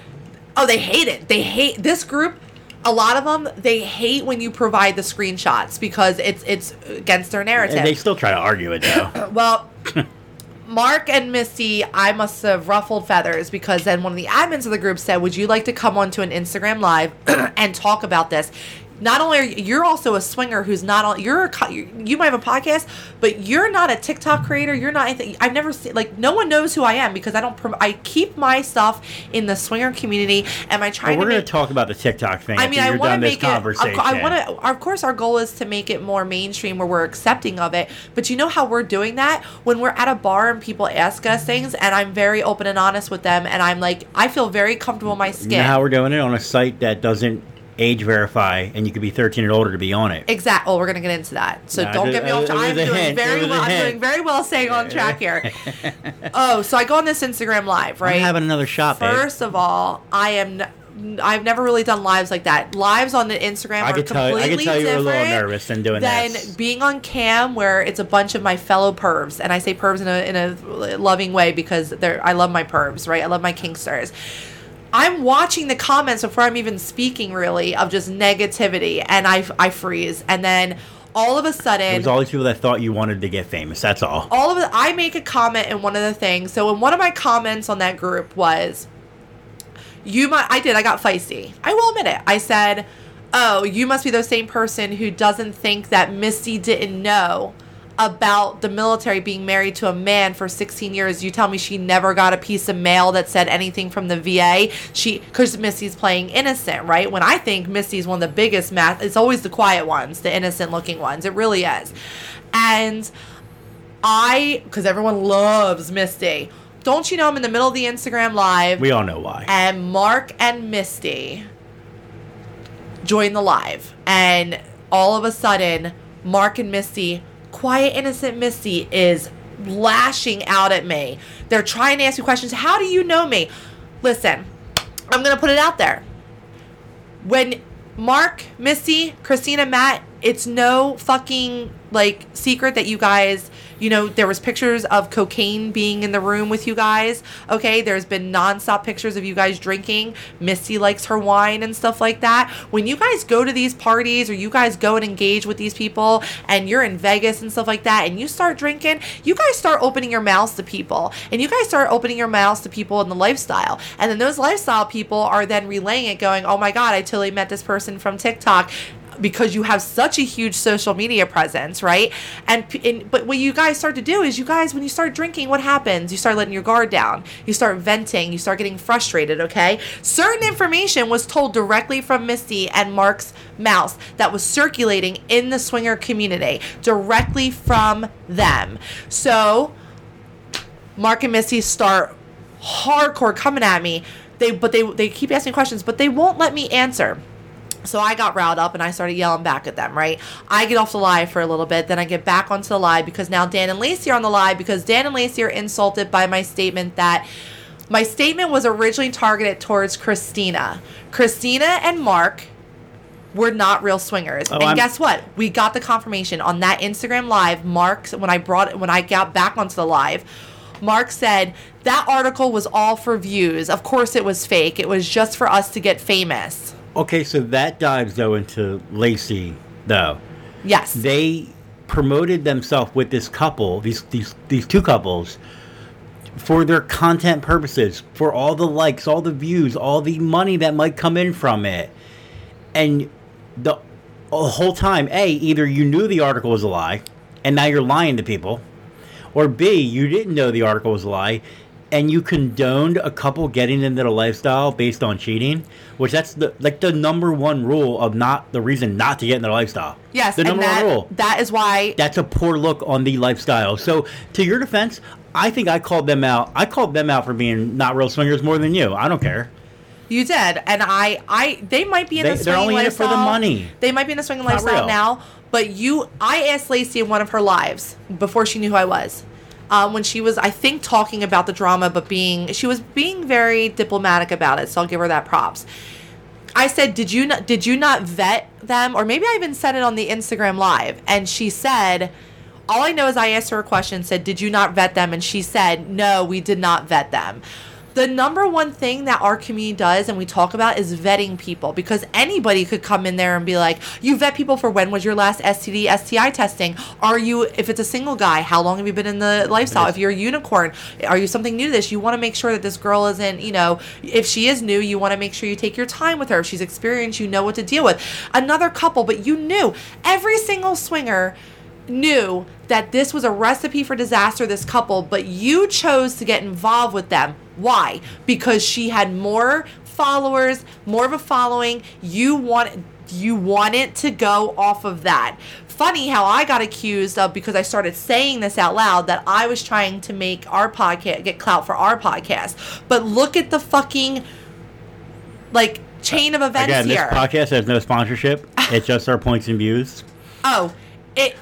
oh, they hate it. They hate this group. A lot of them they hate when you provide the screenshots because it's it's against their narrative. And they still try to argue it though. Well, Mark and Misty, I must have ruffled feathers because then one of the admins of the group said, "Would you like to come onto an Instagram live and talk about this?" Not only are you, you're also a swinger who's not on. You're a you might have a podcast, but you're not a TikTok creator. You're not. anything. I've never seen like no one knows who I am because I don't. I keep my stuff in the swinger community. Am I Well, trying we're going to talk about the TikTok thing. I mean, I want to make it. I want to. Of course, our goal is to make it more mainstream, where we're accepting of it. But you know how we're doing that when we're at a bar and people ask us things, and I'm very open and honest with them, and I'm like, I feel very comfortable in my skin. How we're doing it on a site that doesn't age verify, and you could be 13 and older to be on it. Exactly. Well, we're gonna get into that. So No, don't get me off. was I'm doing hint. very It was a well. I'm doing very well staying on track here. oh, so I go on this Instagram live, right? I'm having another shot, babe. First of all, I am. n- I've never really done lives like that. Lives on the Instagram I are could tell- I could completely tell you were a little different nervous than doing than this. being on cam, where it's a bunch of my fellow pervs, and I say pervs in a in a loving way because they're I love my pervs, right? I love my kinksters. I'm watching the comments before I'm even speaking, really, of just negativity, and I I freeze, and then all of a It sudden, was all these people that thought you wanted to get famous. That's all. all of it i make a comment in one of the things so in one of my comments on that group was you might i did i got feisty i will admit it i said oh you must be the same person who doesn't think that misty didn't know about the military being married to a man for 16 years you tell me she never got a piece of mail that said anything from the va she because misty's playing innocent right when i think misty's one of the biggest math it's always the quiet ones the innocent looking ones it really is and I, because everyone loves Misty. Don't you know I'm in the middle of the Instagram live We all know why. and Mark and Misty join the live. And all of a sudden, Mark and Misty, quiet, innocent Misty, is lashing out at me. They're trying to ask me questions. How do you know me? Listen, I'm going to put it out there. When Mark, Misty, Christina, Matt, it's no fucking like secret that you guys you know there was pictures of cocaine being in the room with you guys. Okay there's been nonstop pictures of you guys drinking. Misty likes her wine and stuff like that. When you guys go to these parties or you guys go and engage with these people and you're in vegas and stuff like that and you start drinking you guys start opening your mouths to people and you guys start opening your mouths to people in the lifestyle. And then those lifestyle people are then relaying it going oh my god i totally met this person from tiktok because you have such a huge social media presence, right? And, and but what you guys start to do is you guys when you start drinking, what happens? You start letting your guard down. You start venting, you start getting frustrated, okay? Certain information was told directly from Misty and Mark's mouth that was circulating in the swinger community directly from them. So Mark and Misty start hardcore coming at me. They but they they keep asking questions, but they won't let me answer. So I got riled up and I started yelling back at them, right? I get off the live for a little bit, then I get back onto the live because now Dan and Lacey are on the live because Dan and Lacey are insulted by my statement that my statement was originally targeted towards Christina. Christina and Mark were not real swingers. Oh, and I'm- guess what? We got the confirmation on that Instagram live. Mark, when I brought when I got back onto the live, Mark said that article was all for views. Of course, it was fake. It was just for us to get famous. Okay, so that dives though into Lacey though. Yes. They promoted themselves with this couple, these these these two couples, for their content purposes, for all the likes, all the views, all the money that might come in from it, and the, the whole time, a either you knew the article was a lie, and now you're lying to people, or b you didn't know the article was a lie. And you condoned a couple getting into the lifestyle based on cheating, which that's the like the number one rule of not the reason not to get in the lifestyle. yes. the number that, one rule that is why that's a poor look on the lifestyle. So, to your defense, I think I called them out. I called them out for being not real swingers more than you. I don't care. You did, and I, I, they might be in They- the they're swinging only in it for the lifestyle. money. They might be in the swinging Not lifestyle real. now, but you, I asked Lacey in one of her lives before she knew who I was, um, when she was, I think, talking about the drama, but being, she was being very diplomatic about it. So I'll give her that props. I said, "Did you not? Did you not vet them?" Or maybe I even said it on the Instagram live, and she said. All I know is I asked her a question, said, Did you not vet them? And she said, No, we did not vet them. The number one thing that our community does and we talk about is vetting people because anybody could come in there and be like, You vet people for when was your last STD, STI testing? Are you, if it's a single guy, how long have you been in the lifestyle? If you're a unicorn, are you something new to this? You want to make sure that this girl isn't, you know, if she is new, you want to make sure you take your time with her. If she's experienced, you know what to deal with. Another couple, but you knew every single swinger knew that this was a recipe for disaster this couple but you chose to get involved with them. Why? Because she had more followers more of a following. You want you wanted to go off of that. Funny how i got accused of because i started saying this out loud that i was trying to make our podcast get clout for our podcast. But look at the fucking like chain of events Again, this here. podcast has no sponsorship. It's just our points and views. Oh, it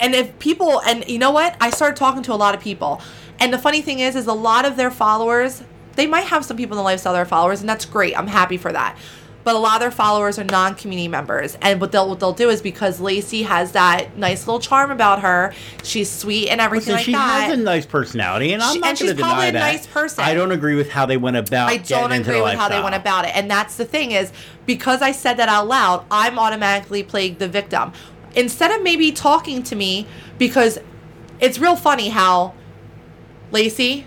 and if people and you know what? I started talking to a lot of people. And the funny thing is is a lot of their followers, they might have some people in the lifestyle that are followers and that's great. I'm happy for that. But a lot of their followers are non-community members, and what they'll what they'll do is because Lacey has that nice little charm about her, she's sweet and everything Listen, like she that. has a nice personality, and I'm She- not and going to she's probably deny a that. nice person. I don't agree with how they went about. It. I don't agree with how they went about it. And that's the thing is because I said that out loud, I'm automatically playing the victim. Instead of maybe talking to me, because it's real funny how Lacey,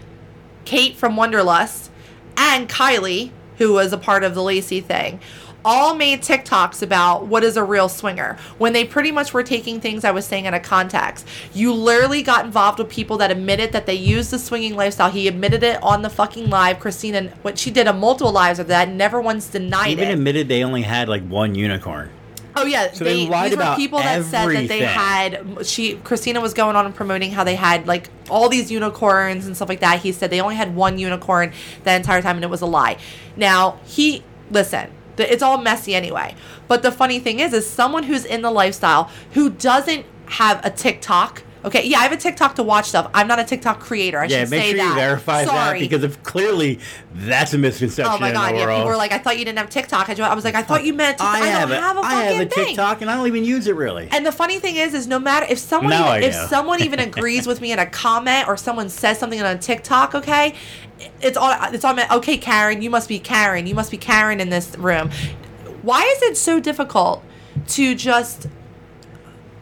Kate from Wonderlust, and Kylie, who was a part of the Lacey thing, all made TikToks about what is a real swinger when they pretty much were taking things I was saying out of context. You literally got involved with people that admitted that they used the swinging lifestyle. He admitted it on the fucking live. Christina, what she did a multiple lives of that, never once denied Even it. Even admitted they only had like one unicorn. Oh yeah, So they lied these were about people that said that they had. She Christina was going on and promoting how they had like all these unicorns and stuff like that. He said they only had one unicorn the entire time, and it was a lie. Now he listen. the- It's all messy anyway. But the funny thing is, is someone who's in the lifestyle who doesn't have a TikTok Okay, yeah, I have a TikTok to watch stuff. I'm not a TikTok creator. I Yeah, should make say sure that. you verify that Sorry. because if clearly that's a misconception Oh my god! Yeah, people were like, "I thought you didn't have TikTok." I was like, "I thought you meant I, I, have don't a, have a I have a thing." TikTok and I don't even use it really. And the funny thing is, is no matter if someone Now even, if someone even agrees with me in a comment or someone says something on a TikTok, okay, it's all it's all meant. Okay, Karen, you must be Karen. You must be Karen in this room. Why is it so difficult to just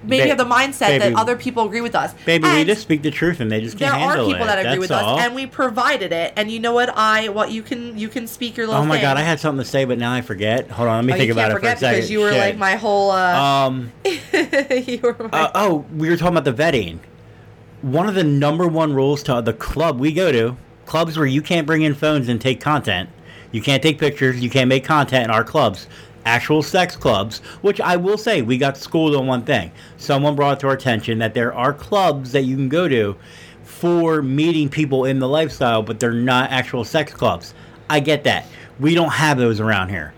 maybe Ba- have the mindset baby- that other people agree with us? Baby, we just speak the truth and they just can't handle it. There are people it. that agree That's with all. us, and we provided it. And you know what? I what you can you can speak your little. Oh my thing. god, I had something to say, but now I forget. Hold on, let me Oh, think about it for a second. because you were Shit. like my whole. Uh, Um. you were my. Uh, oh, we were talking about the vetting. One of the number one rules to the club we go to, clubs where you can't bring in phones and take content, you can't take pictures, you can't make content in our clubs, actual sex clubs, which I will say, we got schooled on one thing. Someone brought to our attention that there are clubs that you can go to for meeting people in the lifestyle, but they're not actual sex clubs. I get that. We don't have those around here.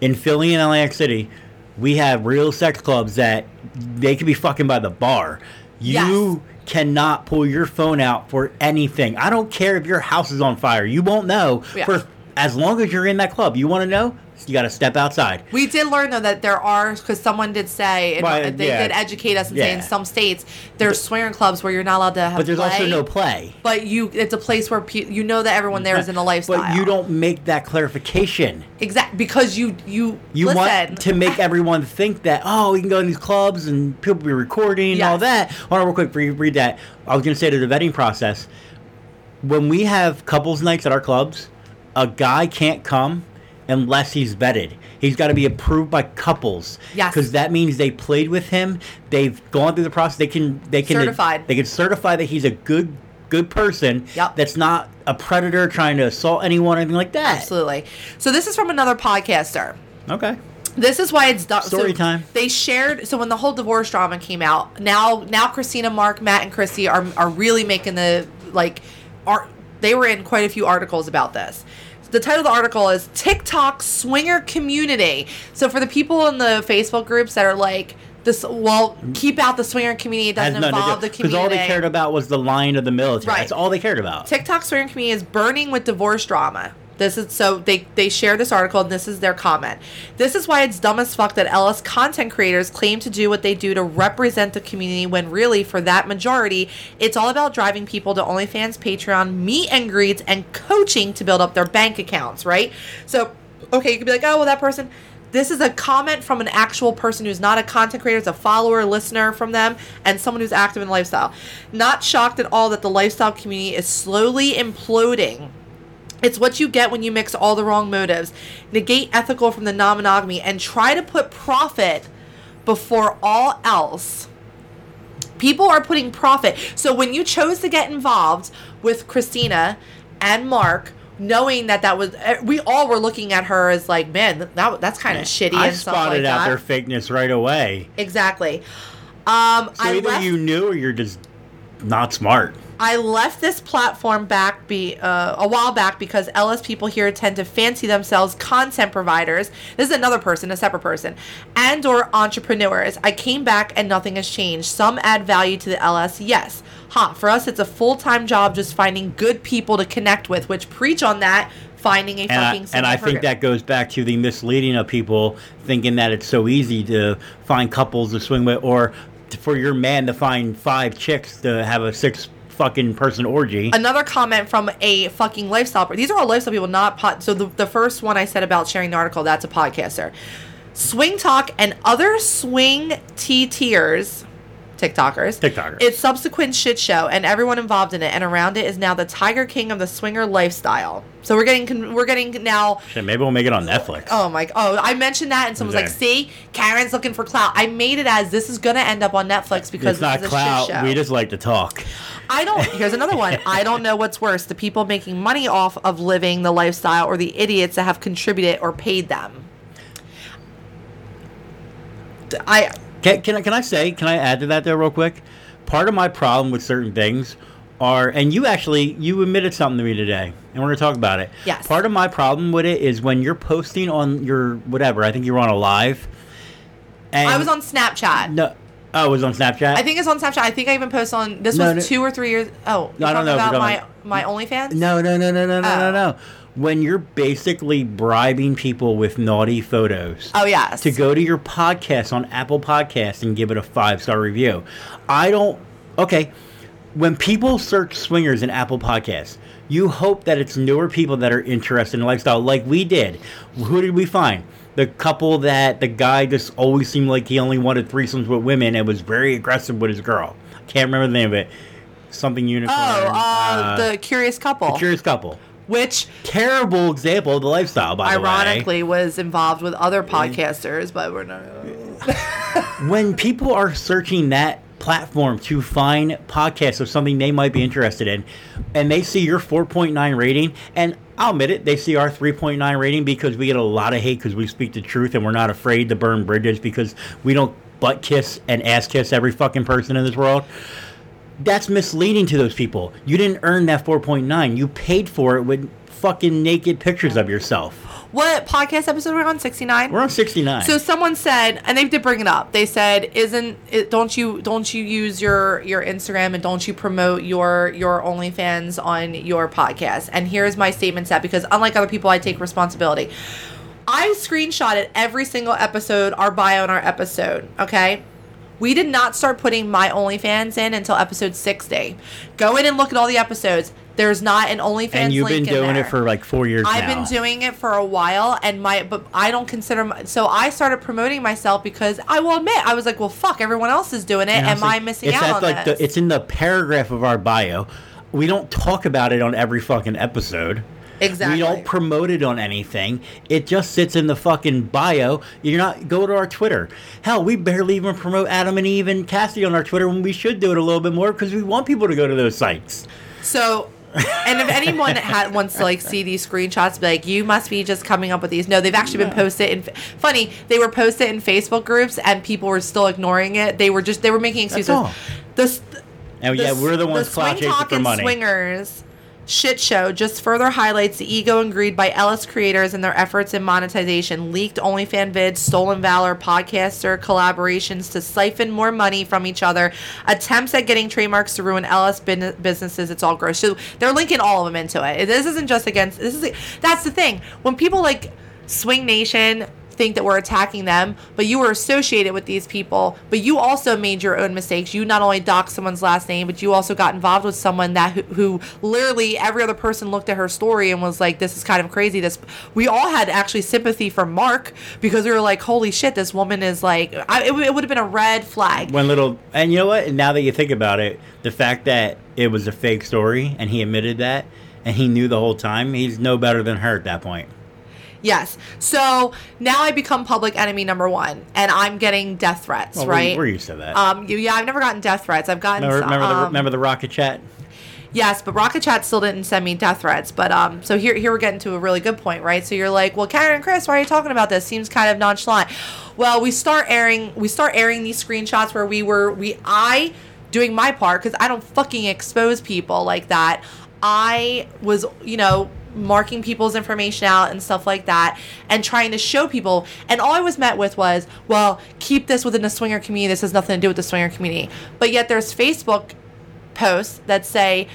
In Philly and LAX City, we have real sex clubs that they could be fucking by the bar. You cannot pull your phone out for anything. I don't care if your house is on fire. You won't know Yeah. for as long as you're in that club. You want to know? You got to step outside. We did learn though that there are because someone did say and Well, they yeah. did educate us and say in some states there's swinger clubs where you're not allowed to have. But there's also no play. But you, it's a place where pe- you know that everyone there is in the lifestyle. But you don't make that clarification. Exactly because you you You listen. want to make everyone think that oh, we can go in these clubs and people be recording and all Yes. that. Hold on, real quick, you read that, I was going to say to the vetting process. When we have couples nights at our clubs, a guy can't come unless he's vetted. He's got to be approved by couples. Yes. Because that means they played with him. They've gone through the process. They can they can Certified. They can certify that he's a good good person. Yep. That's not a predator trying to assault anyone or anything like that. absolutely. So this is from another podcaster. Okay. This is why it's done. Story so time. They shared. So when the whole divorce drama came out, now now Christina, Mark, Matt, and Chrissy are are really making the like. Art. They were in quite a few articles about this. The title of the article is TikTok swinger community. So for the people in the Facebook groups that are like this, well, keep out the swinger community. It doesn't involve the community Because all they cared about was the line of the military. Right. That's all they cared about. TikTok swinger community is burning with divorce drama. This is so they they share this article and this is their comment. This is why it's dumb as fuck that LS content creators claim to do what they do to represent the community when really for that majority it's all about driving people to OnlyFans, Patreon, meet and greets, and coaching to build up their bank accounts, right? So okay, you could be like, oh well that person this is a comment from an actual person who's not a content creator, it's a follower, listener from them, and someone who's active in lifestyle. Not shocked at all that the lifestyle community is slowly imploding. It's what you get when you mix all the wrong motives, negate ethical from the non monogamy, and try to put profit before all else. People are putting profit. So when you chose to get involved with Christina and Mark, knowing that that was, eh, we all were looking at her as like, man, that that's kind of shitty I and spotted like out that. their fakeness right away. Exactly. Um, So I either left, you knew or you're just not smart. I left this platform back be uh, a while back because LS people here tend to fancy themselves content providers. This is another person, a separate person, and or entrepreneurs. I came back and nothing has changed. Some add value to the LS, yes. Ha, for us it's a full-time job just finding good people to connect with, which preach on that finding a And I, fucking and single I think that goes back to the misleading of people thinking that it's so easy to find couples to swing with, or for your man to find five chicks to have a six fucking person orgy. another comment from a fucking lifestyle. These are all lifestyle people, not pod. So the, the first one I said about sharing the article, that's a podcaster. SwingTok and other swing T tiers, TikTokers. TikTokers. It's subsequent shit show, and everyone involved in it and around it is now the Tiger King of the swinger lifestyle. So we're getting con- we're getting now. Shit, maybe we'll make it on Netflix. Oh my! Oh, I mentioned that, and someone's like, Okay. "See, Karen's looking for clout." I made it as this is gonna end up on Netflix because it's not clout. shit show. We just like to talk. I don't. Here's another one. I don't know what's worse: the people making money off of living the lifestyle, or the idiots that have contributed or paid them. I Can, can I can I say can I add to that there real quick? Part of my problem with certain things are, and you actually you admitted something to me today, and we're gonna talk about it. Yes. Part of my problem with it is when you're posting on your whatever. I think you were on a live. And I was on Snapchat. No, Oh, it was on Snapchat. I think it's on Snapchat. I think I even posted on. This No, was no. two or three years. Oh, No, I don't know if talking you're about my my OnlyFans. No, no, no, no, no, no, no, Oh. no. When you're basically bribing people with naughty photos Oh yes. to go to your podcast on Apple Podcasts and give it a five star review. I don't. Okay. When people search swingers in Apple Podcasts, you hope that it's newer people that are interested in lifestyle, like we did. Who did we find? The couple that the guy just always seemed like he only wanted threesomes with women and was very aggressive with his girl. Can't remember the name of it. Something unicorn. Oh, uh, the curious couple, The curious couple. which Terrible example of the lifestyle, by the way. ironically was involved with other podcasters, but we're not. when people are searching that platform to find podcasts of something they might be interested in and they see your 4.9 rating and i'll admit it they see our 3.9 rating because we get a lot of hate because we speak the truth and we're not afraid to burn bridges because we don't butt kiss and ass kiss every fucking person in this world. That's misleading to those people. You didn't earn that 4.9 you paid for it with fucking naked pictures of yourself What podcast episode we're on? Sixty nine. we're on 69 So someone said, and they did bring it up. They said, "Isn't it, don't you don't you use your your Instagram and don't you promote your your OnlyFans on your podcast?" And here's my statement set because unlike other people, I take responsibility. I screenshotted every single episode, our bio in our episode. Okay. We did not start putting my OnlyFans in until episode 60. Go in and look at all the episodes. There's not an OnlyFans and you've been in doing it for like four years I've now been doing it for a while, and my but I don't consider my, so I started promoting myself because I will admit I was like, well, fuck, everyone else is doing it. And Am I like, missing it's out on like this? The, it's in the paragraph of our bio. We don't talk about it on every fucking episode. exactly. We don't promote it on anything. It just sits in the fucking bio. You're not go to our Twitter. Hell, we barely even promote Adam and Eve and Kasidie on our Twitter when we should do it a little bit more because we want people to go to those sites. So, and if anyone that had wants to like see these screenshots, be like, you must be just coming up with these. No, they've actually been posted. In funny, they were posted in Facebook groups, and people were still ignoring it. They were just they were making excuses. all. This And yeah, we're the ones clout swing chasing for talking money. swingers shit show just further highlights the ego and greed by LS creators and their efforts in monetization, leaked OnlyFans vids, stolen valor, podcaster collaborations to siphon more money from each other, attempts at getting trademarks to ruin LS bin- businesses. It's all gross. So they're linking all of them into it. This isn't just against. This is that's the thing when people like Swing Nation think that we're attacking them, but you were associated with these people, but you also made your own mistakes. You not only docked someone's last name, but you also got involved with someone that who, who literally every other person looked at her story and was like, "This is kind of crazy." This we all had actually sympathy for Mark because we were like, "Holy shit, this woman is like." I, it, would have been a red flag. One little, and you know what? Now that you think about it, the fact that it was a fake story and he admitted that, and he knew the whole time, he's no better than her at that point. Yes. So now I become public enemy number one, and I'm getting death threats. Well, right. We're, used to that. um. you- Yeah, I've never gotten death threats. I've gotten. remember, remember, the, um, remember the rocket chat? Yes, but Rocket Chat still didn't send me death threats. But um, so here here we're getting to a really good point, right? So you're like, well, Karen and Chris, why are you talking about this? Seems kind of nonchalant. Well, we start airing we start airing these screenshots where we were we I doing my part because I don't fucking expose people like that. I was you know marking people's information out and stuff like that and trying to show people. And all i was met with was well keep this within the swinger community. This has nothing to do with the swinger community. But yet there's facebook posts that say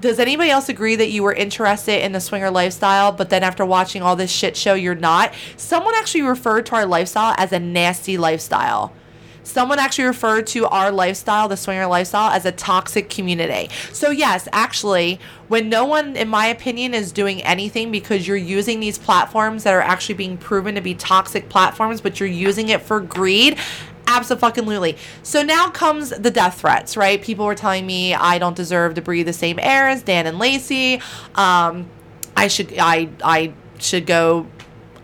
does anybody else agree that you were interested in the swinger lifestyle but then after watching all this shit show you're not? Someone actually referred to our lifestyle as a nasty lifestyle someone actually referred to our lifestyle the swinger lifestyle as a toxic community so yes actually when no one in my opinion is doing anything because you're using these platforms that are actually being proven to be toxic platforms but you're using it for greed Absolutely. So now comes the death threats, right? People were telling me I don't deserve to breathe the same air as Dan and Lacey. Um, I should I I should go.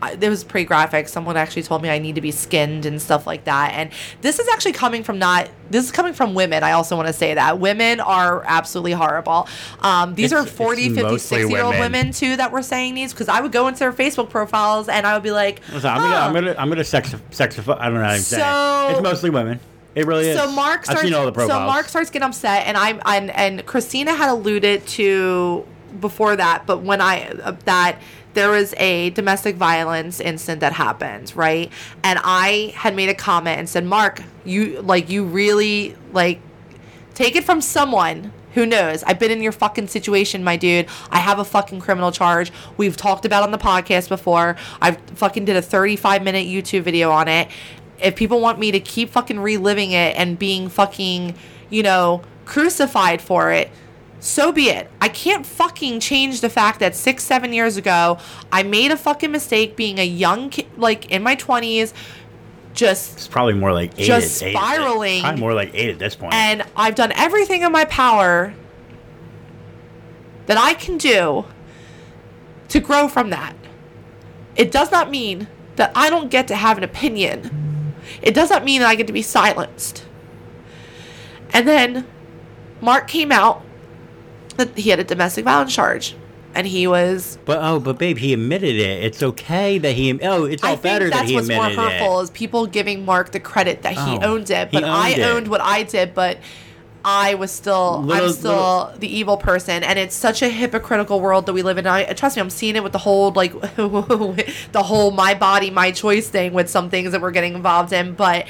I- It was pretty graphic. Someone actually told me I need to be skinned and stuff like that. And this is actually coming from not. This is coming from women. I also want to say that women are absolutely horrible. Um, these It's- are 40, it's 50, mostly 60 year old women. women too that were saying these because I would go into their Facebook profiles and I would be like, Listen, I'm gonna, "Huh." I'm gonna, I'm gonna sex, sexify. I don't know how to say So- it. It's mostly women. It really is. So Mark starts. I've seen all the. So Mark starts getting upset, and I'm and, and Christina had alluded to before that, but when I uh, that there was a domestic violence incident that happened, right? And I had made a comment and said, "Mark, you like you really like take it from someone who knows? I've been in your fucking situation, my dude. I have a fucking criminal charge. We've talked about on the podcast before. I've fucking did a 35 minute YouTube video on it. If people want me to keep fucking reliving it and being fucking, you know, crucified for it, so be it. I can't fucking change the fact that six, seven years ago, I made a fucking mistake being a young kid, like in my 20s, just It's probably more like eight. Just eight- spiraling. Probably more like eight at this point. and I've done everything in my power that I can do to grow from that. It does not mean that I don't get to have an opinion. It does not mean that I get to be silenced. And then Mark came out that he had a domestic violence charge. And he was but oh, but babe, he admitted it. It's okay that he. Oh, it's all I better think that that's he what's more admitted hurtful it. is people giving Mark the credit that he Oh, owned it, but I owned it. owned what I did, but I was still Little- I'm still little- the evil person, and it's such a hypocritical world that we live in. I trust me, I'm seeing it with the whole like the whole my body my choice thing with some things that we're getting involved in, but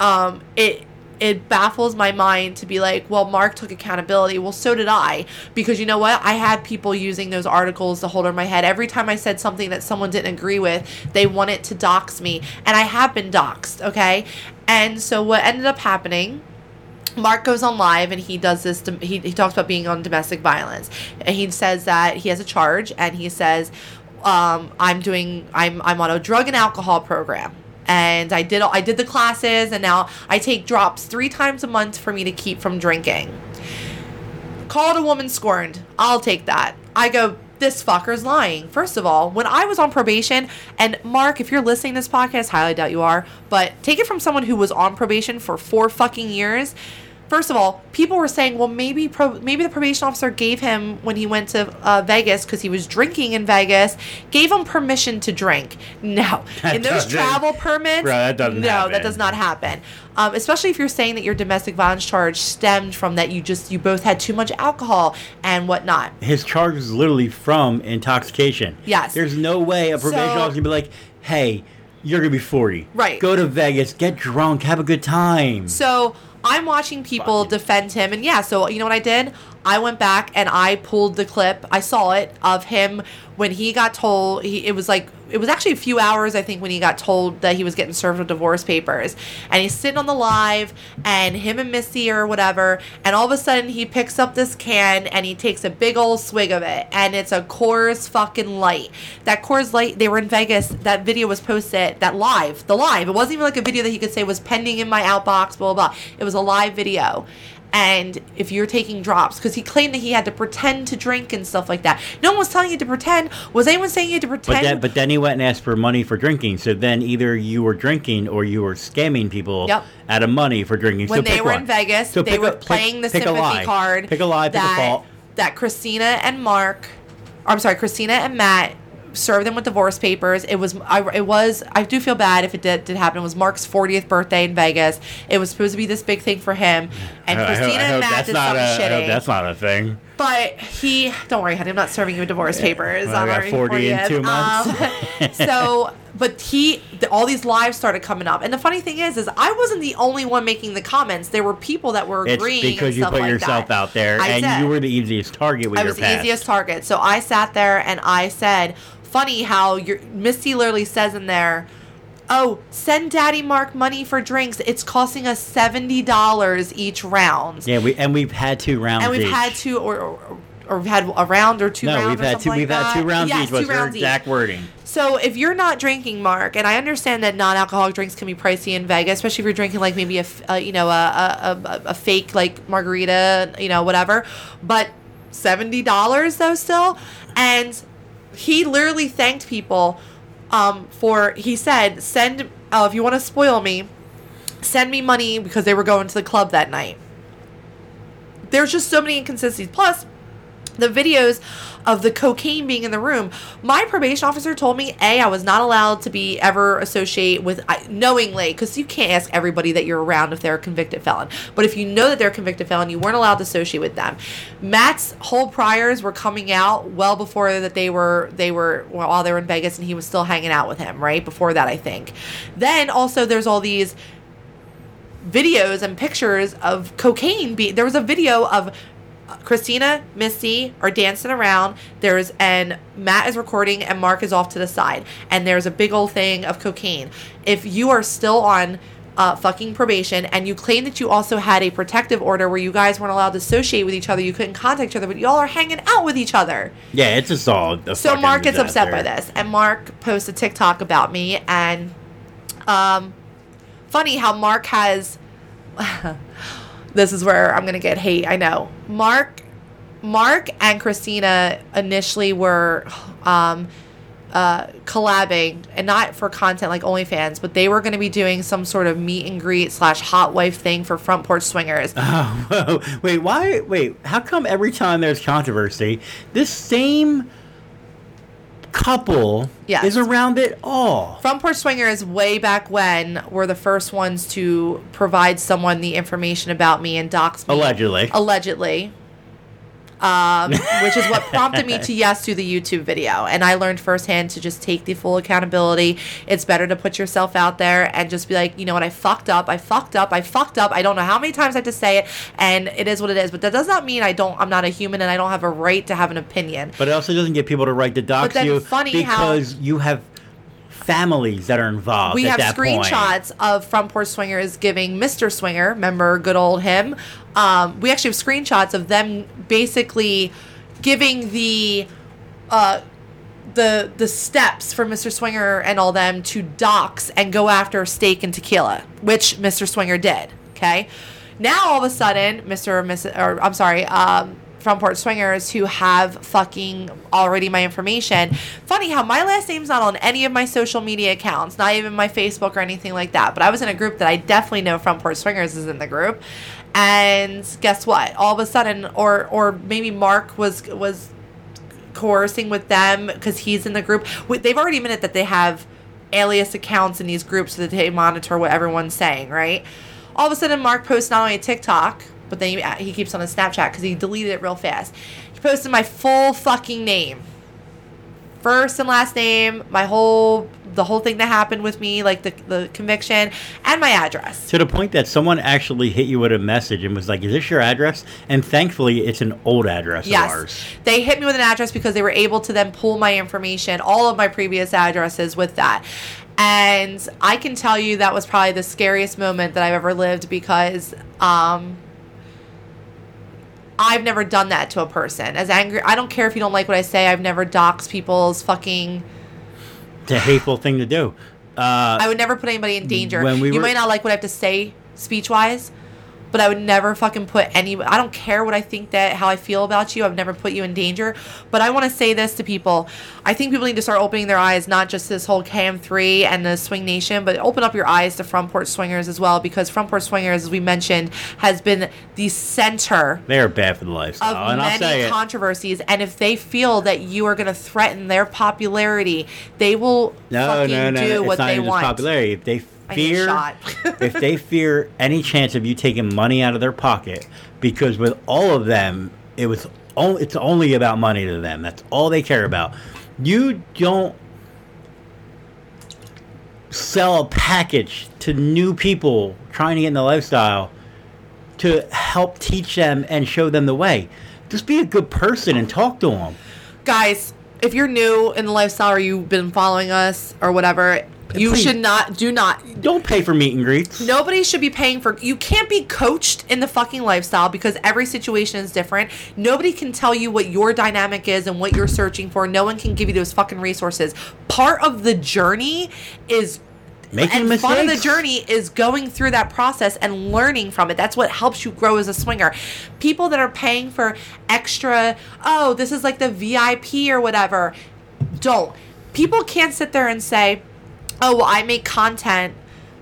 um, it it baffles my mind to be like, well, Mark took accountability. Well, so did I. Because you know what? I had people using those articles to hold over my head. Every time I said something that someone didn't agree with, they wanted to dox me. And I have been doxed, okay? And so what ended up happening. Mark goes on live and he does this. He, he talks about being on domestic violence, and he says that he has a charge, and he says, um, "I'm doing. I'm I'm on a drug and alcohol program, and I did I did the classes, and now I take drops three times a month for me to keep from drinking." Called a woman scorned. I'll take that. I go, this fucker's lying. First of all, when I was on probation, and Mark, if you're listening to this podcast, highly doubt you are, but take it from someone who was on probation for four fucking years. First of all, people were saying, well, maybe pro- maybe the probation officer gave him when he went to uh, Vegas because he was drinking in Vegas, gave him permission to drink. No, That in those travel permits, Bro, that doesn't no, happen. that does not happen. Um, especially if you're saying that your domestic violence charge stemmed from that you just you both had too much alcohol and whatnot. His charge is literally from intoxication. Yes. There's no way a probation So- officer can be like, hey, you're gonna be 40. Right. Go to Vegas, get drunk, have a good time. So I'm watching people defend him, and yeah. So you know what I did? I went back and I pulled the clip. I saw it of him when he got told. He it was like it was actually a few hours I think when he got told that he was getting served with divorce papers, and he's sitting on the live, and him and Missy or whatever, and all of a sudden he picks up this can and he takes a big old swig of it, and it's a Coors fucking Light. That Coors Light. They were in Vegas. That video was posted. That live, the live. It wasn't even like a video that he could say was pending in my outbox. Blah blah. blah. It was a live video. And if you're taking drops, because he claimed that he had to pretend to drink and stuff like that. No one was telling you to pretend. Was anyone saying you had to But pretend? then, but then he went and asked for money for drinking. So then either you were drinking or you were scamming people Yep. out of money for drinking. when so they were one. in Vegas, So they were a- playing the pick a sympathy card. Pick a lie, pick a fault. That Christina and Mark, or I'm sorry, Christina and Matt served them with divorce papers. It was, I, it was, I do feel bad if it did, did happen. It was Mark's 40th birthday in Vegas. It was supposed to be this big thing for him, and I Christina I and Matt that's did not something a, shitty. that's not a thing. But he, don't worry, honey, I'm not serving you with divorce papers. Well, I I'm got already 40 in two months. Um, so, but he, the, all these lives started coming up, and the funny thing is, is I wasn't the only one making the comments. There were people that were agreeing. It's because you put like yourself that. out there, I and did. you were the easiest target with I your was the easiest target. So I sat there and I said, "Funny how your Misty literally says in there." Oh, send Daddy Mark money for drinks. It's costing us seventy dollars each round. Yeah, we and we've had two rounds. and we've each. had two or, or or we've had a round or two no, rounds we've had two. We've like had two rounds yes, each. Was each. exact wording? So if you're not drinking, Mark, and I understand that non-alcoholic drinks can be pricey in Vegas, especially if you're drinking like maybe a, a, you know a, a, a, a fake like margarita, you know whatever, but seventy dollars though still, and he literally thanked people um, for he said send oh if you want to spoil me, send me money because they were going to the club that night. There's just so many inconsistencies. Plus, the videos of the cocaine being in the room. My probation officer told me, A, I was not allowed to be ever associate with, I- knowingly, because you can't ask everybody that you're around if they're a convicted felon. But if you know that they're a convicted felon, you weren't allowed to associate with them. Matt's whole priors were coming out well before that they were, they were, well, while they were in Vegas and he was still hanging out with him, right? Before that, I think. Then also there's all these videos and pictures of cocaine being there was a video of Christina, Missy are dancing around. There's and Matt is recording and Mark is off to the side. And there's a big old thing of cocaine. If you are still on uh, fucking probation and you claim that you also had a protective order where you guys weren't allowed to associate with each other, you couldn't contact each other, but y'all are hanging out with each other. Yeah, it's just all. So Mark gets upset by this, and Mark posts a TikTok about me, and um, funny how Mark has. this is where I'm gonna get hate. I know Mark, Mark and Christina initially were um, uh, collabing, and not for content like OnlyFans, but they were gonna be doing some sort of meet and greet slash hot wife thing for Front Porch Swingers. Oh, whoa. wait, why? Wait, how come every time there's controversy, this same couple Yes. is around it all? Front Porch Swingers, way back when, were the first ones to provide someone the information about me and dox me. Allegedly. Allegedly. Um, which is what prompted me to yes to the YouTube video. And I learned firsthand to just take the full accountability. It's better to put yourself out there and just be like, you know what, I fucked up, I fucked up, I fucked up. I don't know how many times I have to say it, and it is what it is. But that does not mean I don't I'm not a human and I don't have a right to have an opinion. But it also doesn't get people to write the docs you funny how- because you have families that are involved. we have that point. screenshots of front porch swingers giving mr swinger remember good old him um, we actually have screenshots of them basically giving the uh, the the steps for mr swinger and all them to dox and go after steak and tequila which mr swinger did okay now all of a sudden mr or mrs or i'm sorry um, front porch swingers who have fucking already my information. Funny how my last name's not on any of my social media accounts, not even my Facebook or anything like that. But I was in a group that I definitely know front porch swingers is in the group. And guess what? All of a sudden, or or maybe Mark was was coercing with them because he's in the group. They've already admitted that they have alias accounts in these groups so that they monitor what everyone's saying, right? All of a sudden, Mark posts not only a TikTok, but then he, he keeps on his Snapchat because he deleted it real fast. He posted my full fucking name, first and last name, my whole the whole thing that happened with me, like the the conviction, and my address. To the point that someone actually hit you with a message and was like, "Is this your address?" And thankfully, it's an old address Yes. of ours. They hit me with an address because they were able to then pull my information, all of my previous addresses with that. And I can tell you that was probably the scariest moment that I've ever lived because um, I've never done that to a person. As angry, I don't care if you don't like what I say. I've never doxed people's fucking. It's a hateful thing to do. Uh, I would never put anybody in danger. When we you were- might not like what I have to say speech wise, but I would never fucking put any. I don't care what I think that how I feel about you. I've never put you in danger. But I want to say this to people. I think people need to start opening their eyes, not just this whole KM3 and the Swing Nation, but open up your eyes to Front Porch Swingers as well, because Front Porch Swingers, as we mentioned, has been the center they are bad for the lifestyle, of and I'll say many controversies. And if they feel that you are going to threaten their popularity, they will no, fucking no, no, do no. what It's not they want. popularity. If they I need a fear, shot. if they fear any chance of you taking money out of their pocket, because with all of them, it was only it's only about money to them. That's all they care about. You don't sell a package to new people trying to get in the lifestyle to help teach them and show them the way. Just be a good person and talk to them. guys if you're new in the lifestyle or you've been following us or whatever you Please. should not do not Don't pay for meet and greets. Nobody should be paying for. You can't be coached in the fucking lifestyle because every situation is different. Nobody can tell you what your dynamic is and what you're searching for. No one can give you those fucking resources. Part of the journey is Making and part of the journey is going through that process and learning from it. That's what helps you grow as a swinger. People that are paying for extra, oh, this is like the VIP or whatever, don't. People can't sit there and say, oh, well, I make content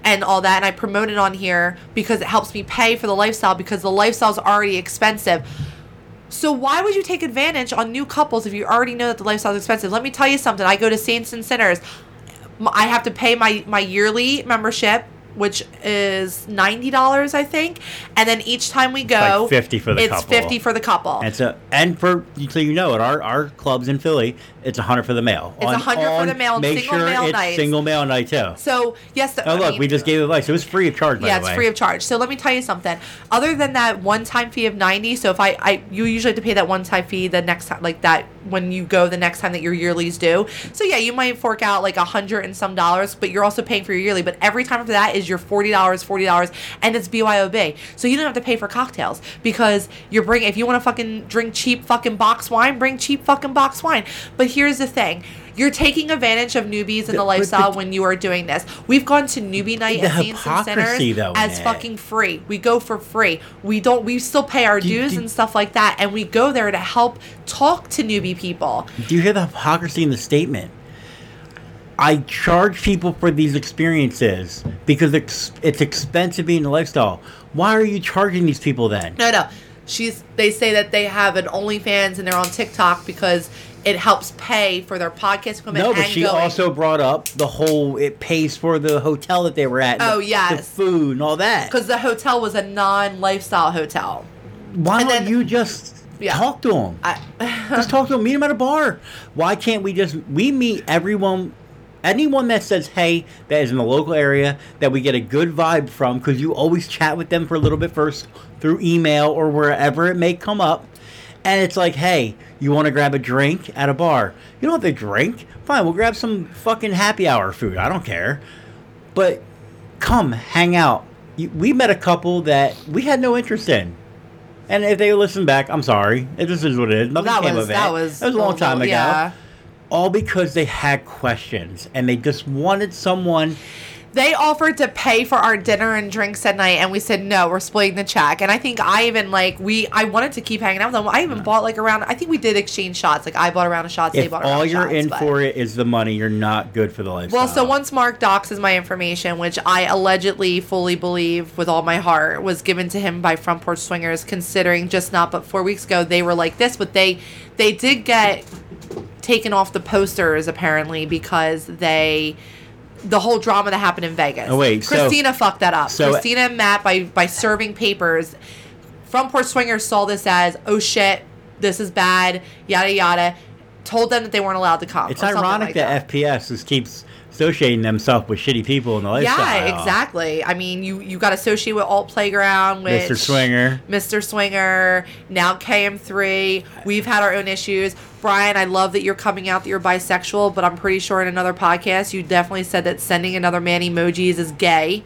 and all that and I promote it on here because it helps me pay for the lifestyle because the lifestyle's already expensive. So why would you take advantage on new couples if you already know that the lifestyle is expensive? Let me tell you something. I go to Saints and Sinners. I have to pay my my yearly membership, which is ninety dollars, I think, and then each time we go, like 50 for the it's couple. fifty for the couple. And so, and for so you know, at our our clubs in Philly, it's a hundred for the male. It's On- 100 for the male Make single sure male it's nights. single male night too. so yes, Oh I look, mean- we just gave advice. It was free of charge. By yeah, the it's way. free of charge. So let me tell you something. Other than that one-time fee of ninety, so if I, I you usually have to pay that one-time fee the next time, like that when you go the next time that your yearly's due. So yeah, you might fork out like a hundred and some dollars, but you're also paying for your yearly. But every time after that is your forty dollars, forty dollars, and it's BYOB. So you don't have to pay for cocktails because you're bringing. If you want to fucking drink cheap fucking box wine, bring cheap fucking box wine. But here's the thing. You're taking advantage of newbies in the lifestyle but- when you are doing this. We've gone to newbie night The at and hypocrisy, though, as fucking free. We go for free. We don't. We still pay our Do- dues do- and stuff like that, and we go there to help talk to newbie people. Do you hear the hypocrisy in the statement? I charge people for these experiences because it's, it's expensive being a lifestyle. Why are you charging these people then? No, no. She's. They say that they have an OnlyFans and they're on TikTok because it helps pay for their podcast equipment. No, but and she going. also brought up the whole it pays for the hotel that they were at. Oh, the, yes. the food and all that. because the hotel was a non-lifestyle hotel. Why and don't then- you just Yeah. talk to them? I, just talk to them. Meet them at a bar. Why can't we just we meet everyone? Anyone that says hey, that is in the local area that we get a good vibe from, because you always chat with them for a little bit first through email or wherever it may come up, and it's like, hey, you want to grab a drink at a bar? You don't have to drink. Fine, we'll grab some fucking happy hour food. I don't care, but come hang out. We met a couple that we had no interest in. And if they listen back, I'm sorry. It just is what it is. Nothing that came was of it. that was That was a long time ago. Yeah. All because they had questions and they just wanted someone. They offered to pay for our dinner and drinks at night, and we said no. We're splitting the check. And I think I even like we. I wanted to keep hanging out with them. I even bought like around. I think we did exchange shots. Like I bought around a round of shots. they If bought a all you're shots, in but- for it is the money, you're not good for the lifestyle. Well, so once Mark doxes my information, which I allegedly fully believe with all my heart was given to him by Front Porch Swingers, considering just not but four weeks ago they were like this, but they they did get taken off the posters apparently because they the whole drama that happened in Vegas. Oh, wait, so- Christina fucked that up. so- Christina and Matt by by serving papers. Front Porch Swingers saw this as oh shit, this is bad, yada yada. Told them that they weren't allowed to come. it's ironic like that, FPS just keeps associating themselves with shitty people in the lifestyle. Yeah, exactly. I mean, you you got associated with Alt Playground, which Mr. Swinger. Mr. Swinger, now KM3. We've had our own issues. Brian, I love that you're coming out that you're bisexual, but I'm pretty sure in another podcast you definitely said that sending another man emojis is gay.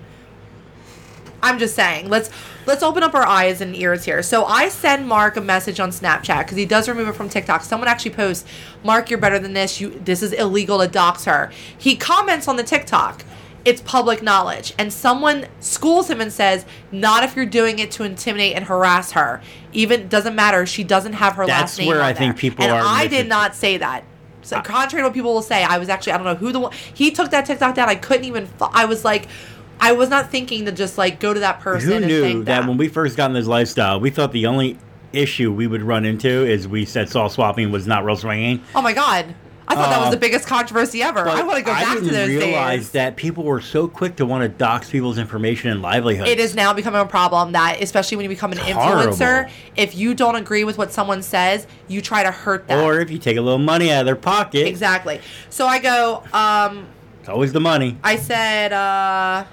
I'm just saying. Let's let's open up our eyes and ears here. So I send Mark a message on Snapchat because he does remove it from TikTok. Someone actually posts, "Mark, you're better than this. You this is illegal to dox her." He comments on the TikTok. It's public knowledge, and someone schools him and says, "Not if you're doing it to intimidate and harass her. Even doesn't matter. She doesn't have her That's last name." That's where I think there." people and are I did not say that. So contrary to what people will say, I was actually I don't know who the one he took that TikTok down. I couldn't even. I was like, I was not thinking to just like go to that person. Who and knew think that when we first got in this lifestyle, we thought the only issue we would run into is we said soft swapping was not real swinging. Oh my god! I thought that was Uh, the biggest controversy ever. I want to go I back to those realize days. that people were so quick to want to dox people's information and livelihood. It is now becoming a problem that, especially when you become an It's influencer, horrible. if you don't agree with what someone says, you try to hurt them. Or if you take a little money out of their pocket, exactly. So I go. Um, it's always the money. I said. Uh,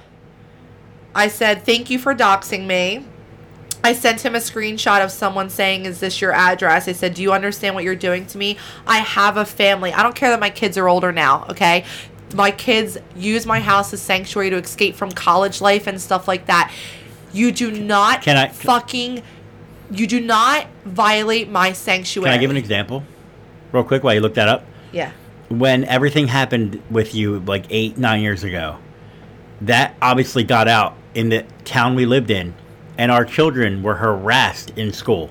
I said thank you for doxing me. I sent him a screenshot of someone saying, Is this your address? I said, Do you understand what you're doing to me? I have a family. I don't care that my kids are older now, okay? My kids use my house as sanctuary to escape from college life and stuff like that. You do not Can I- fucking you do not violate my sanctuary. Can I give an example, real quick, while you look that up? Yeah. When everything happened with you like eight, nine years ago, that obviously got out in the town we lived in, and our children were harassed in school.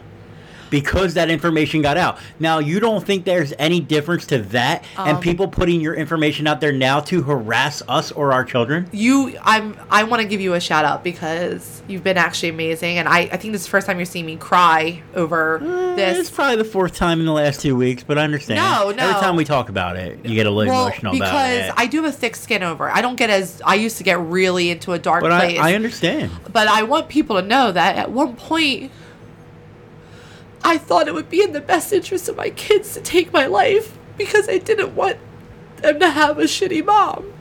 Because that information got out. Now, you don't think there's any difference to that and Um, people putting your information out there now to harass us or our children? you i'm i want to give you a shout out because you've been actually amazing and i i think this is the first time you're seeing me cry over Eh, this It's probably the fourth time in the last two weeks, but I understand. No, no. Every time we talk about it, you get a little well emotional about because i do have a thick skin over it. i don't get as i used to get really into a dark but I, place I understand. but i want people to know that at one point i thought it would be in the best interest of my kids to take my life because i didn't want them to have a shitty mom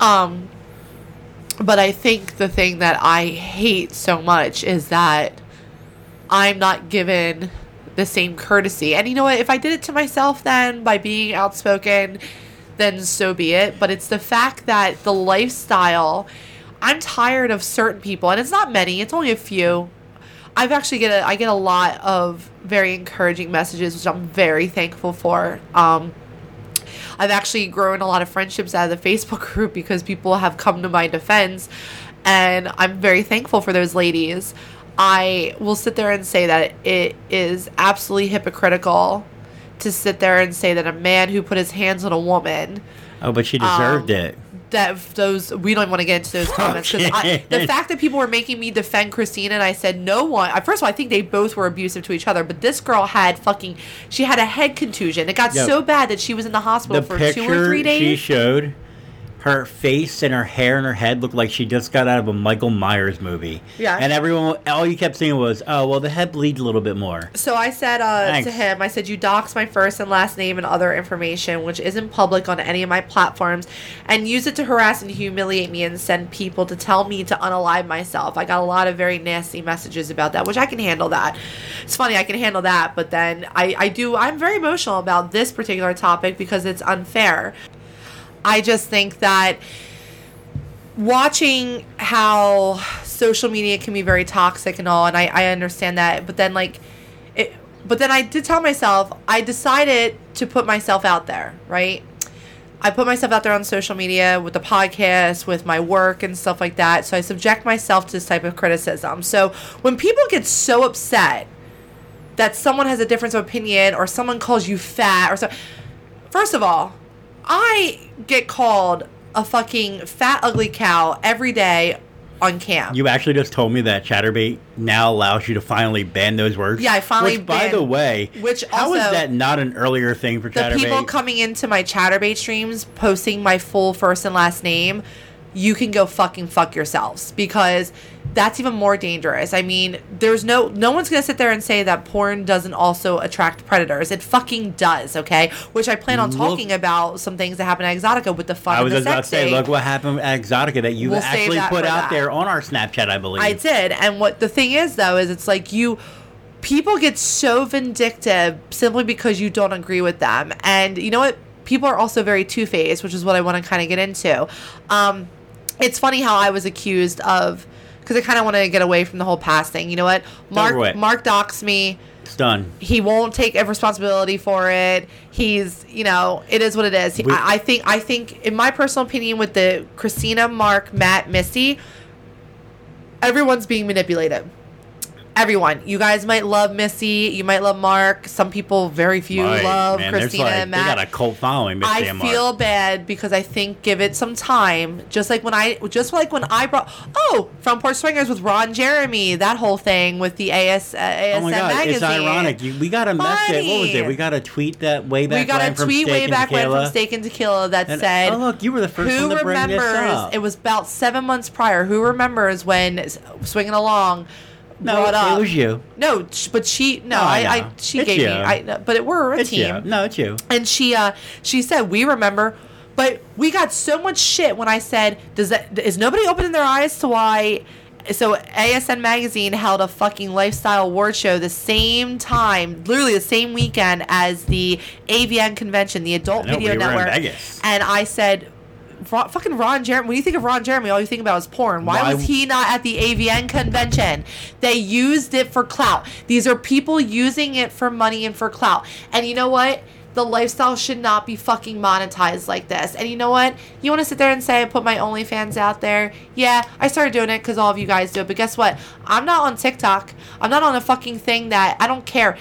um but I think the thing that I hate so much is that I'm not given the same courtesy. And you know what? If I did it to myself then by being outspoken, then so be it. But it's the fact that the lifestyle, I'm tired of certain people, and it's not many, it's only a few. I've actually get a I get a lot of very encouraging messages, which I'm very thankful for. Um, I've actually grown a lot of friendships out of the Facebook group because people have come to my defense, and I'm very thankful for those ladies. I will sit there and say that it is absolutely hypocritical to sit there and say that a man who put his hands on a woman Oh, but she deserved Um, it. That those we don't want to get into those comments because the fact that people were making me defend Christina and I said no one. I- First of all, I think they both were abusive to each other, but this girl had fucking she had a head contusion. It got Yep. so bad that she was in the hospital The for two or three days. she showed, her face and her hair and her head looked like she just got out of a Michael Myers movie. Yeah. And everyone, all you kept saying was, "Oh, well, the head bleeds a little bit more." So I said uh, to him, I said, You dox my first and last name and other information, which isn't public on any of my platforms, and use it to harass and humiliate me and send people to tell me to unalive myself. I got a lot of very nasty messages about that, which I can handle that. It's funny, I can handle that, but then I, I do, I'm very emotional about this particular topic because it's unfair. I just think that watching how social media can be very toxic and all and I, I understand that but then like it but then I did tell myself I decided to put myself out there right? I put myself out there on social media with the podcast with my work and stuff like that so I subject myself to this type of criticism. So when people get so upset that someone has a difference of opinion or someone calls you fat or so first of all I get called a fucking fat ugly cow every day on cam. You actually just told me that Chaturbate now allows you to finally ban those words. Yeah, I finally Which, by the way, which how is also- that not an earlier thing for the people coming into my Chaturbate streams posting my full first and last name you can go fucking fuck yourselves because that's even more dangerous i mean there's no no one's gonna sit there and say that porn doesn't also attract predators it fucking does okay which i plan on Look- talking about some things that happen at exotica with the fun I was about to say, look what happened at Exotica that you We'll actually that put out that. there on our Snapchat, I believe. I did. And what the thing is, though, is it's like you. People get so vindictive simply because you don't agree with them. And you know what? People are also very two faced, which is what I want to kind of get into. Um, it's funny how I was accused of. Because I kind of want to get away from the whole past thing. You know what? Mark. Mark doxed me. It's done. He won't take responsibility for it. He's, you know, it is what it is. We- I, I think, I think, in my personal opinion, with the Christina, Mark, Matt, Missy, everyone's being manipulated. Everyone. You guys might love Missy. You might love Mark. Some people, very few, Right, love man, Christina like, and Matt. They got a cult following, Missy I and Mark. feel bad because I think give it some time. Just like when I, just like when I brought, oh, Front Porch Swingers with Ron Jeremy, that whole thing with the AS, uh, ASN Oh my god, magazine. it's ironic. You, we got a message. What was it? We got a tweet that way back we got when a from tweet way back when Tequila. from Steak and Tequila that And- said, "Oh look, you were the first who one to bring this remembers? up." It was about seven months prior. Who remembers when Swinging Along no, brought up? it was you. No, but she no, Oh, I I, I, she It's gave you. me. I but it, we're a It's team, you. No, it's you. and she uh she said we remember. But we got so much shit when I said, "Does that is nobody opening their eyes to why?" So ASN magazine held a fucking lifestyle award show the same time, literally the same weekend as the AVN convention, the Adult know, Video we Network. And I said, Ron, fucking Ron Jeremy. When you think of Ron Jeremy, all you think about is porn. Why, Why- was he not at the AVN convention? They used it for clout. These are people using it for money and for clout. And you know what? the lifestyle should not be fucking monetized like this. And you know what? You want to sit there and say I put my OnlyFans out there? Yeah, I started doing it because all of you guys do it. But guess what? I'm not on TikTok. I'm not on a fucking thing that I don't care.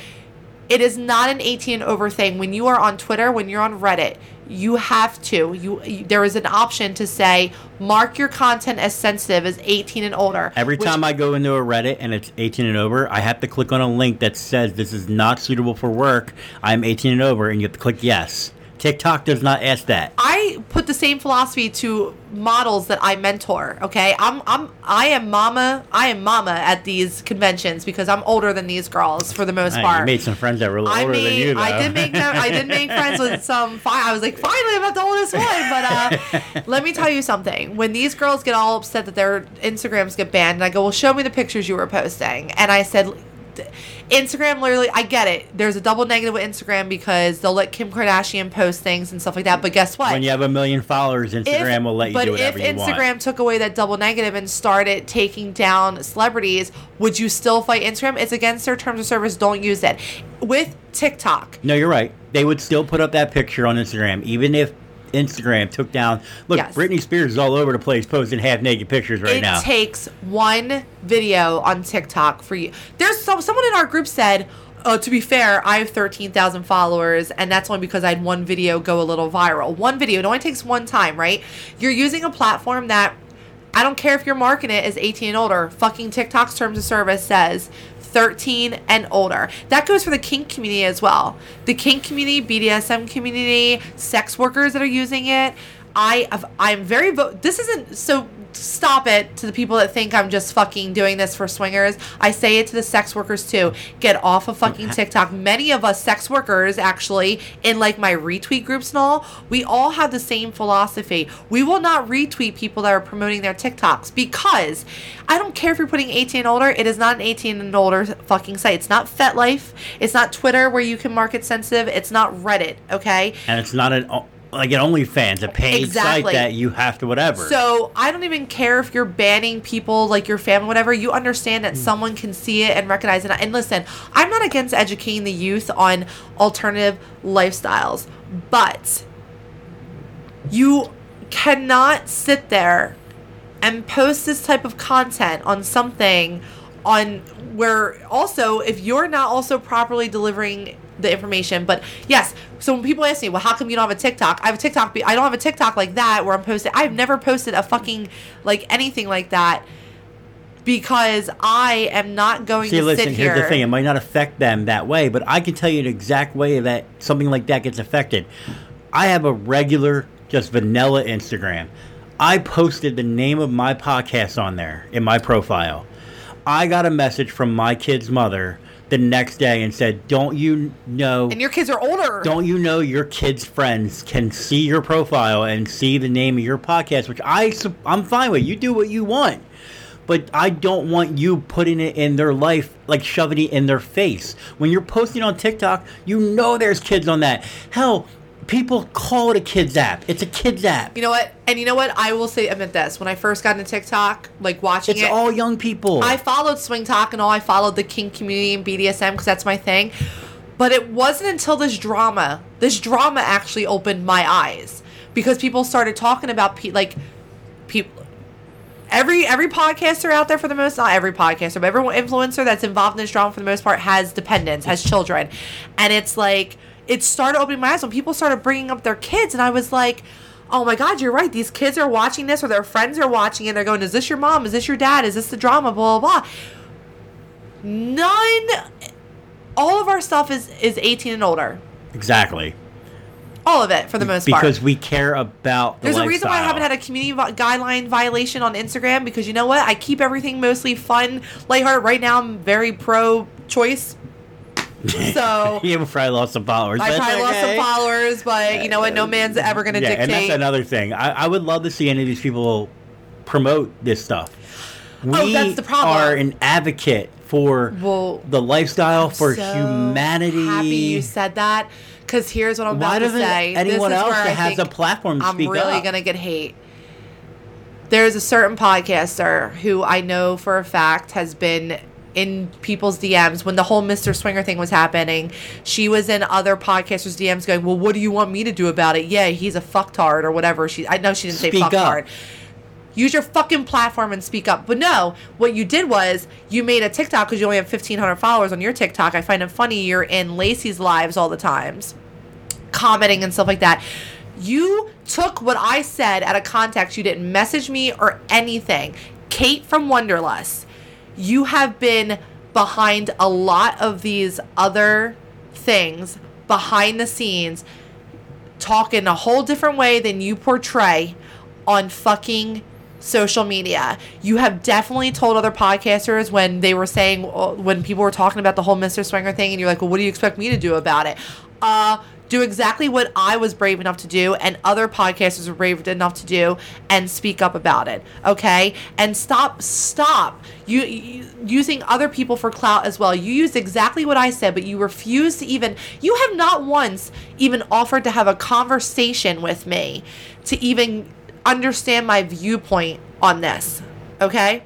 It is not an 18 and over thing. When you are on Twitter, when you're on Reddit, you have to. You, you there is an option to say mark your content as sensitive as 18 and older. Every which- time I go into a Reddit and it's 18 and over, I have to click on a link that says this is not suitable for work. I'm 18 and over, and you have to click yes. TikTok does not ask that. I put the same philosophy to models that I mentor. Okay, I'm I'm I am mama. I am mama at these conventions because I'm older than these girls for the most part. you made some friends that were a little I older than made, you, though. I did make them, I did make friends with some. Fi- I was like, finally, I'm not the oldest one. But uh, let me tell you something. When these girls get all upset that their Instagrams get banned, and I go, well, show me the pictures you were posting, and I said. Instagram literally, I get it. There's a double negative with Instagram because they'll let Kim Kardashian post things and stuff like that. But guess what? when you have a million followers, Instagram If- will let you but do whatever you want. If Instagram took away that double negative and started taking down celebrities, would you still fight Instagram? It's against their terms of service. Don't use it. With TikTok, No, you're right. They would still put up that picture on Instagram, even if Instagram took down. Look, Yes. Britney Spears is all over the place posting half naked pictures right it now. It takes one video on TikTok for you. There's some someone in our group said. Oh, to be fair, I have 13,000 followers, and that's only because I had one video go a little viral. One video, it only takes one time, right? You're using a platform that I don't care if you're marketing it as 18 and older. Fucking TikTok's terms of service says 13 and older. That goes for the kink community as well. The kink community, BDSM community, sex workers that are using it. I I'm very vo- this isn't so stop it to the people that think I'm just fucking doing this for swingers. I say it to the sex workers too. Get off of fucking TikTok. Many of us sex workers actually in like my retweet groups and all, we all have the same philosophy. We will not retweet people that are promoting their TikToks because I don't care if you're putting 18 and older. It is not an 18 and older fucking site. It's not FetLife. It's not Twitter where you can market sensitive. It's not Reddit, okay? and it's not an like an OnlyFans, a paid Exactly. site that you have to whatever. So I don't even care if you're banning people like your family, whatever. You understand that hmm. someone can see it and recognize it. And listen, I'm not against educating the youth on alternative lifestyles, but you cannot sit there and post this type of content on something on where also if you're not also properly delivering the information but yes so when people ask me well how come you don't have a tiktok i have a tiktok be- i don't have a tiktok like that where i'm posting i've never posted a fucking like anything like that because i am not going to See, to listen, sit here's the thing. It might not affect them that way, but I can tell you the exact way that something like that gets affected. I have a regular, just vanilla Instagram. I posted the name of my podcast on there in my profile. I got a message from my kid's mother the next day and said, Don't you know and your kids are older don't you know your kids' friends can see your profile and see the name of your podcast, which I I'm fine with. You do what you want. But I don't want you putting it in their life, like shoving it in their face. When you're posting on TikTok, you know there's kids on that. Hell, people call it a kids app. It's a kids app. you know what and you know what i will say admit this when i first got into tiktok like watching It's it all young people. I followed SwingTok and all. I followed the kink community and BDSM because that's my thing. But it wasn't until this drama, this drama actually opened my eyes because people started talking about pe- like people. Every every podcaster out there for the most not every podcaster but every influencer that's involved in this drama for the most part has dependents has children, and it's like it started opening my eyes when people started bringing up their kids and I was like, oh my god, you're right. These kids are watching this or their friends are watching it. They're going, is this your mom? Is this your dad? Is this the drama? Blah blah blah. None. All of our stuff is is 18 and older. exactly. All of it for the most part. Because we care about the There's a reason why I haven't had a community vi- guideline violation on Instagram because you know what? I keep everything mostly fun, lighthearted. Right now, I'm very pro choice. So You probably lost some followers. I probably lost some followers, but you know what? No man's ever going to Yeah, and that's another thing. I, I would love to see any of these people promote this stuff. We Oh, that's the problem. are an advocate for Well, the lifestyle, for so humanity. Happy you said that because here's what I'm Why about to say. anyone else that has a platform to I'm really gonna get hate. There's a certain podcaster who I know for a fact has been in people's DMs when the whole Mr. Swinger thing was happening. She was in other podcasters' DMs going, "Well, what do you want me to do about it?" Yeah, he's a fucktard or whatever. She I know she didn't Speak say up. fucktard. Use your fucking platform and speak up. But no, what you did was you made a TikTok because you only have 1,500 followers on your TikTok. I find it funny you're in Lacey's lives all the times, commenting and stuff like that. You took what I said out of context. You didn't message me or anything. Kate from Wanderlust, you have been behind a lot of these other things behind the scenes talk in a whole different way than you portray on fucking social media. You have definitely told other podcasters when they were saying uh, when people were talking about the whole Mr. Swinger thing and you're like, "Well, what do you expect me to do about it?" Uh do exactly what I was brave enough to do and other podcasters were brave enough to do and speak up about it. Okay? And stop stop you, you using other people for clout as well. You used exactly what I said, but you refused to even you have not once even offered to have a conversation with me to even understand my viewpoint on this. Okay?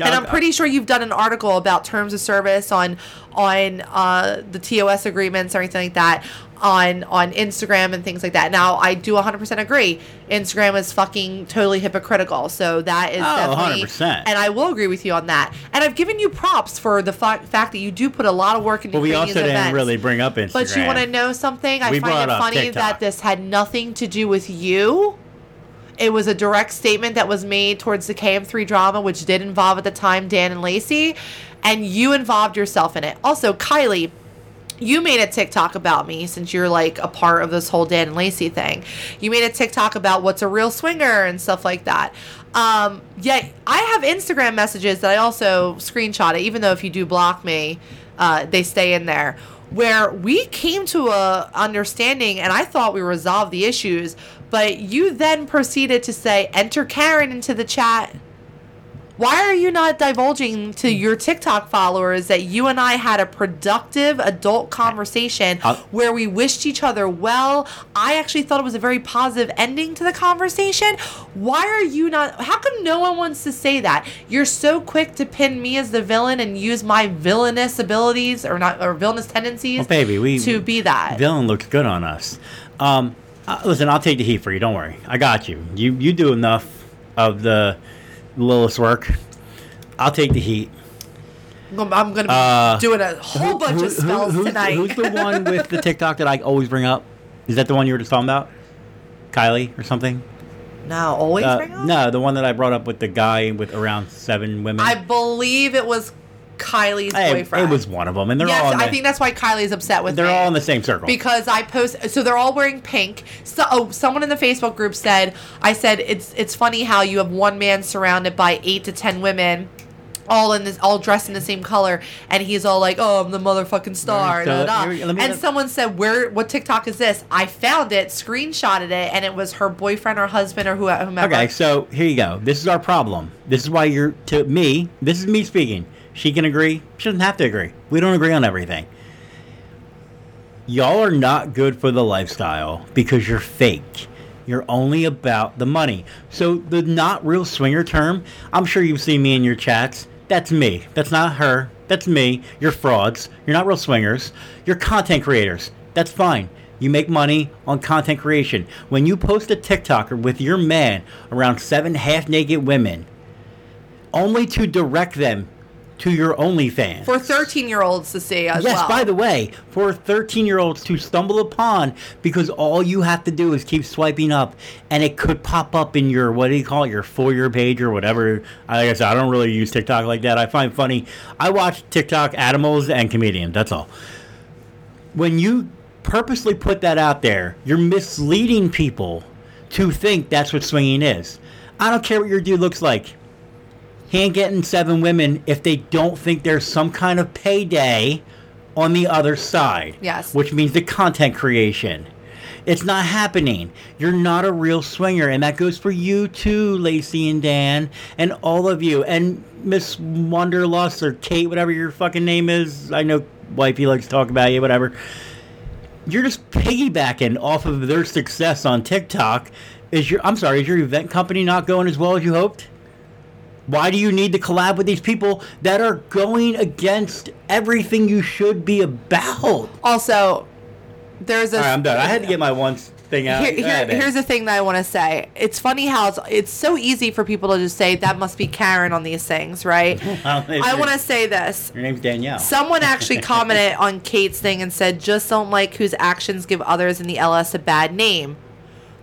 and I'm pretty sure you've done an article about terms of service on on uh, the TOS agreements or anything like that on on Instagram and things like that. Now I do 100% agree. Instagram is fucking totally hypocritical. So that is Oh, definitely 100%. and I will agree with you on that. And I've given you props for the fa- fact that you do put a lot of work into But we also didn't events. really bring up Instagram. But you want to know something? I We find it funny TikTok. that this had nothing to do with you. It was a direct statement that was made towards the KM3 drama, which did involve at the time Dan and Lacey, and you involved yourself in it. Also, Kylie, you made a TikTok about me since you're like a part of this whole Dan and Lacey thing. You made a TikTok about what's a real swinger and stuff like that. Um, yet I have Instagram messages that I also screenshot it, even though if you do block me, uh, they stay in there. Where we came to a understanding, and I thought we resolved the issues, but you then proceeded to say, "Enter Karen into the chat." Why are you not divulging to your TikTok followers that you and I had a productive adult conversation I'll- where we wished each other well? I actually thought it was a very positive ending to the conversation. Why are you not? How come no one wants to say that? You're so quick to pin me as the villain and use my villainous abilities or not or villainous tendencies Well, baby, we to be that. Villain looks good on us. Um, uh, listen, I'll take the heat for you. Don't worry, I got you. You you do enough of the Lilith's work. I'll take the heat. I'm gonna- I'm going be Uh, doing a whole bunch Who- of spells who's, tonight. Who's the one with the TikTok that I always bring up? Is that the one you were just talking about? Kylie or something? no, always Uh, bring up? no, the one that I brought up with the guy with around seven women. I believe it was Kylie's Hey, boyfriend. it was one of them, and they're yes, all. In the, I think that's why Kylie's upset with they're me. all in the same circle. because I post so they're all wearing pink. So oh, someone in the Facebook group said I said it's it's funny how you have one man surrounded by eight to ten women. All in this, all dressed in the same color, and he's all like, "Oh, I'm the motherfucking star." Da, da, da. here- let me- and someone said, "Where? What TikTok is this?" I found it, screenshotted it, and it was her boyfriend or husband or who- whomever. Okay, so here you go. This is our problem. This is why you're to me. This is me speaking. She can agree. She doesn't have to agree. We don't agree on everything. Y'all are not good for the lifestyle because you're fake. You're only about the money. So the not real swinger term, I'm sure you've seen me in your chats. That's me. That's not her. That's me. You're frauds. You're not real swingers. You're content creators. That's fine. You make money on content creation. When you post a TikToker with your man around seven half naked women, only to direct them to your OnlyFans. for thirteen-year-olds to see as Yes, well. by the way, for 13 year olds to stumble upon because all you have to do is keep swiping up and it could pop up in your, what do you call it, your for your page or whatever. I guess I said I don't really use TikTok like that. I find funny. I watch TikTok animals and comedians. That's all. When you purposely put that out there, you're misleading people to think that's what swinging is. I don't care what your dude looks like he ain't getting seven women if they don't think there's some kind of payday on the other side. Yes. Which means the content creation. It's not happening. You're not a real swinger, and that goes for you too, Lacey and Dan, and all of you, and Miss Wanderlust or Kate, whatever your fucking name is. I know wifey likes to talk about you, whatever. You're just piggybacking off of their success on TikTok. Is your I'm sorry, is your event company not going as well as you hoped? Why do you need to collab with these people that are going against everything you should be about? Also, there's a. All right, I'm done. I had to get my one thing out. Here, here, here's the thing that I want to say. It's funny how it's, it's so easy for people to just say that must be Karen on these things, right? Well, I want to say this. Your name's Danielle. Someone actually commented on Kate's thing and said, just don't like whose actions give others in the LS a bad name.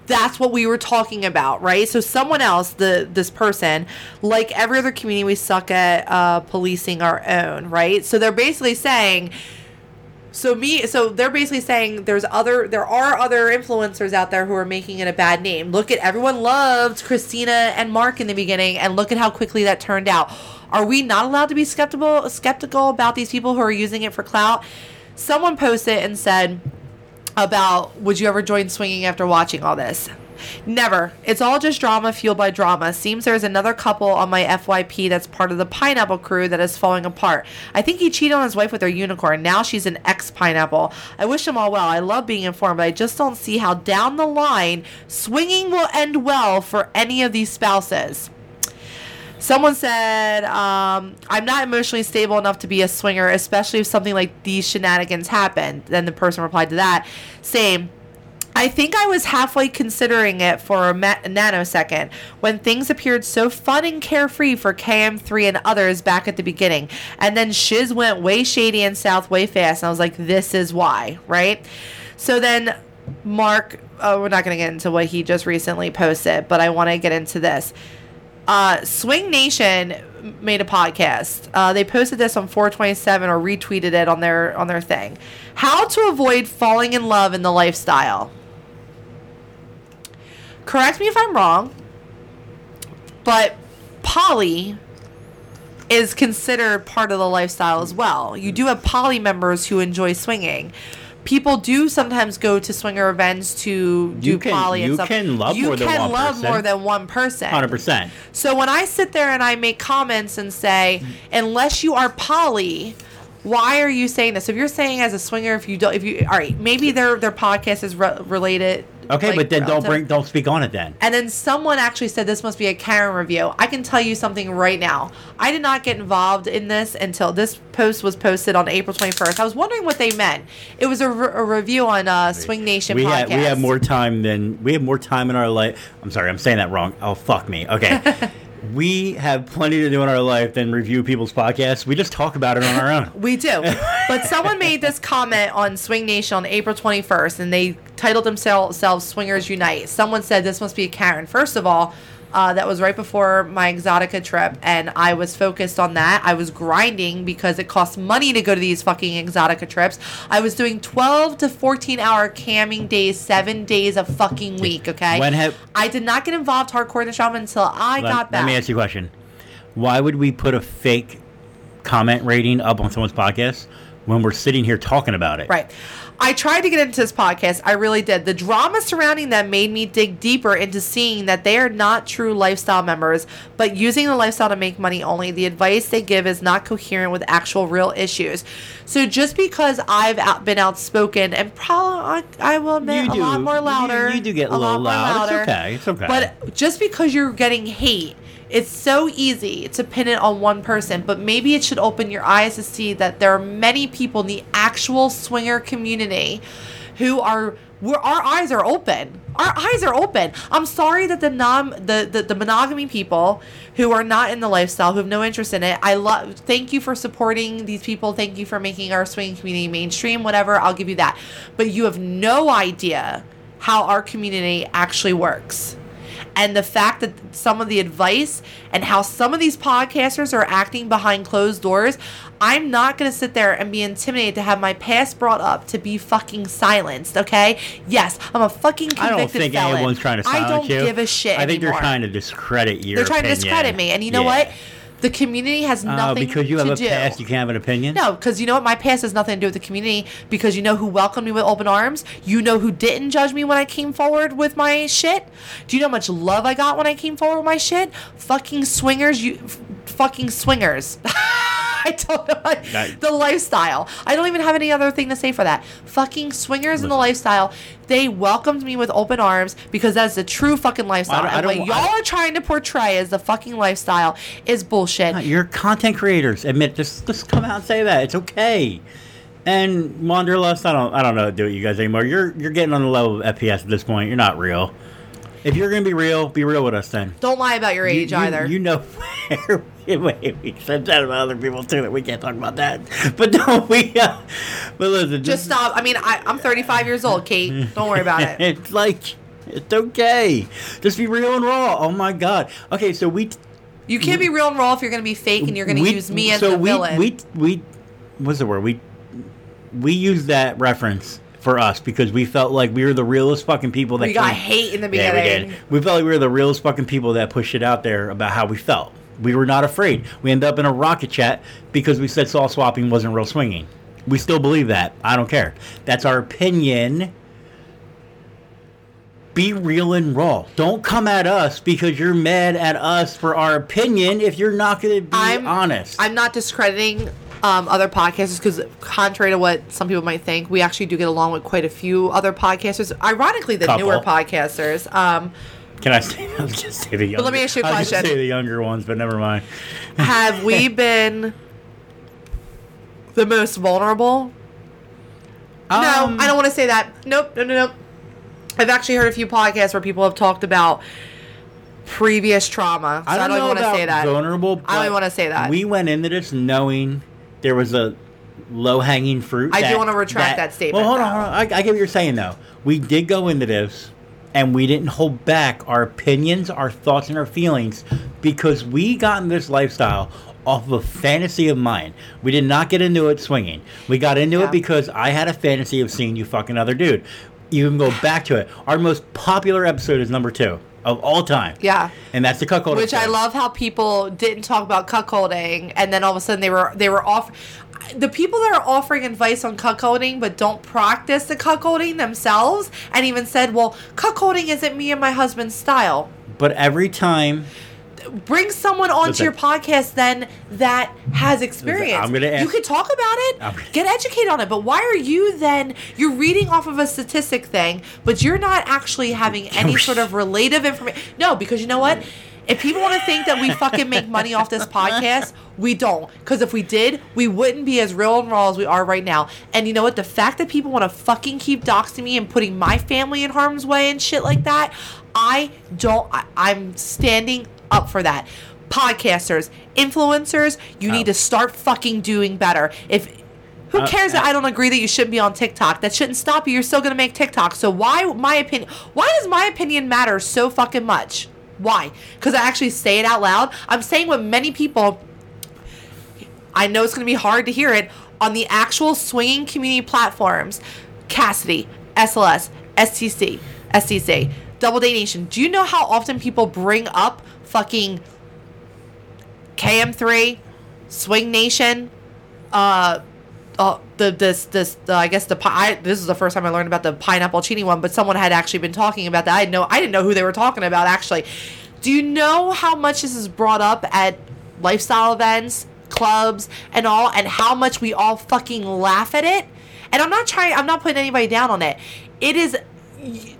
That's what we were talking about, right? So someone else, the this person, like every other community, we suck at uh, policing our own, right? So they're basically saying, so me, so they're basically saying there's other, there are other influencers out there who are making it a bad name. Look at everyone loved Christina and Mark in the beginning, and look at how quickly that turned out. Are we not allowed to be skeptical skeptical about these people who are using it for clout? Someone posted and said about would you ever join swinging after watching all this? Never. It's all just drama fueled by drama. Seems there's another couple on my FYP that's part of the pineapple crew that is falling apart. I think he cheated on his wife with her unicorn. Now she's an ex pineapple. I wish him all well. I love being informed, but I just don't see how down the line swinging will end well for any of these spouses. Someone said, um, I'm not emotionally stable enough to be a swinger, especially if something like these shenanigans happened. Then the person replied to that, same. I think I was halfway considering it for a, ma- nanosecond when things appeared so fun and carefree for KM3 and others back at the beginning. And then Shiz went way shady and south way fast. And I was like, this is why, right? So then Mark, oh, we're not going to get into what he just recently posted, but I want to get into this. Uh, Swing Nation made a podcast. Uh, they posted this on 427 or retweeted it on their on their thing. How to avoid falling in love in the lifestyle. Correct me if I'm wrong, but poly is considered part of the lifestyle as well. You do have poly members who enjoy swinging. People do sometimes go to swinger events to do You can- poly and you stuff. can love you more than can one love person. more than one person. 100%. So when I sit there and I make comments and say, unless you are poly, why are you saying this? If you're saying as a swinger, if you don't, if you, all right, maybe their their podcast is re- related. Okay, like, but then don't bring, don't speak on it then. And then someone actually said this must be a Karen review. I can tell you something right now. I did not get involved in this until this post was posted on April 21st. I was wondering what they meant. It was a, re- a review on uh, Swing Nation we podcast. have we have more time than we have more time in our life. I'm sorry, I'm saying that wrong. Oh fuck me. Okay. we have plenty to do in our life than review people's podcasts. We just talk about it on our own. We do. but someone made this comment on Swing Nation on April 21st, and they titled themselves Swingers Unite. Someone said this must be a Karen. First of all, uh, that was right before my Exotica trip, and I was focused on that. I was grinding because it costs money to go to these fucking Exotica trips. I was doing 12 to 14 hour camming days, seven days a fucking week, okay? When have- I did not get involved hardcore in the shop until I Let, got back. let me ask you a question. Why would we put a fake comment rating up on someone's podcast when we're sitting here talking about it? Right. I tried to get into this podcast. I really did. The drama surrounding them made me dig deeper into seeing that they are not true lifestyle members, but using the lifestyle to make money only. The advice they give is not coherent with actual real issues. So just because I've out, been outspoken and probably I, I will admit You a lot more You- louder, you do get a little loud. It's louder. okay. It's okay. But just because you're getting hate it's so easy to pin it on one person, but maybe it should open your eyes to see that there are many people in the actual swinger community who are where our eyes are open. Our eyes are open. I'm sorry that the non the, the, the monogamy people who are not in the lifestyle, who have no interest in it. I love thank you for supporting these people. Thank you for making our swinging community mainstream, whatever. I'll give you that. But you have no idea how our community actually works and the fact that some of the advice and how some of these podcasters are acting behind closed doors, I'm not going to sit there and be intimidated to have my past brought up to be fucking silenced, okay? Yes, I'm a fucking convicted I don't think felon. anyone's trying to silence you. I don't you. give a shit I think anymore. they're trying to discredit your They're trying to discredit me. And you know Yeah. what? The community has nothing. Uh, because you have to a do. past, you can't have an opinion. No, because you know what? My past has nothing to do with the community. Because you know who welcomed me with open arms. You know who didn't judge me when I came forward with my shit. Do you know how much love I got when I came forward with my shit? Fucking swingers, you f- fucking swingers. I don't know. That- the lifestyle. I don't even have any other thing to say for that. Fucking swingers in the lifestyle. They welcomed me with open arms because that's the true fucking lifestyle. I and don't- what y'all are trying to portray as the fucking lifestyle is bullshit. You're content creators. Admit just just come out and say that. It's okay. And Wanderlust, I don't I don't know how to do it you guys anymore. You're you're getting on the level of FPS at this point. You're not real. If you're gonna be real, be real with us then. Don't lie about your age you, either. You know where wait, we said that about other people too that we can't talk about that. But don't we uh, but listen Just stop. I mean, I, I'm 35 years old, Kate. Don't worry about it. It's like it's okay. Just be real and raw. Oh my god. Okay, so we You can't be real and raw if you're going to be fake and you're going to use me as so the we, villain. We we what's the word? We we used that reference for us because we felt like we were the realest fucking people that We got came- hate in the Yeah, we beginning. did. We felt like we were the realest fucking people that pushed it out there about how we felt. We were not afraid. We ended up in a rocket chat because we said soft swapping wasn't real swinging. We still believe that. I don't care. That's our opinion. Be real and raw. Don't come at us because you're mad at us for our opinion if you're not going to be I'm honest. I'm not discrediting um, other podcasters because, contrary to what some people might think, we actually do get along with quite a few other podcasters. Ironically, the Couple. newer podcasters. Um, Can I say? I was just say the younger. let me ask you a I was gonna question. say the younger ones, but never mind. have we been the most vulnerable? Um, no, I don't want to say that. Nope, no, no, no. I've actually heard a few podcasts where people have talked about previous trauma. So I don't, know want to about say that. Vulnerable. I don't but wanna say that. We went into this knowing there was a low hanging fruit. I do wanna retract that statement, Well, hold on, though. hold on. I, I get what you're saying though. We did go into this, and we didn't hold back our opinions, our thoughts, and our feelings because we got in this lifestyle off of a fantasy of mine. We did not get into it swinging. We got into Yeah. it because I had a fantasy of seeing you fucking other dude. You can go back to it. Our most popular episode is number two of all time. Yeah. And that's the cuckolding. Which I love how people didn't talk about cuckolding, and then all of a sudden they were they were off. The people that are offering advice on cuckolding but don't practice the cuckolding themselves, and even said, "Well, cuckolding isn't me and my husband's style." But every time Bring someone onto your podcast then that has experience. I'm gonna you ask- could talk about it, I'm- get educated on it, but why are you then you're reading off of a statistic thing, but you're not actually having any sort of relative information? No, because you know what? If people want to think that we fucking make money off this podcast, we don't. Because if we did, we wouldn't be as real and raw as we are right now. And you know what? The fact that people want to fucking keep doxing me and putting my family in harm's way and shit like that, I don't. I, I'm standing up for that. Podcasters, influencers, you need Oh. to start fucking doing better. If who Uh, cares that uh, I don't agree that you shouldn't be on TikTok? That shouldn't stop you. You're still gonna make TikTok. So why my opinion? Why does my opinion matter so fucking much? Why? Because I actually say it out loud. I'm saying what many people. I know it's gonna be hard to hear it on the actual swinging community platforms. Kasidie, SLS, STC, STC, Double Day Nation. Do you know how often people bring up fucking KM3, Swing Nation, uh, uh, the this this I guess the pi- I, this is the first time I learned about the pineapple chini one, but someone had actually been talking about that. I know I didn't know who they were talking about actually. Do you know how much this is brought up at lifestyle events, clubs, and all, and how much we all fucking laugh at it? And I'm not trying. I'm not putting anybody down on it. It is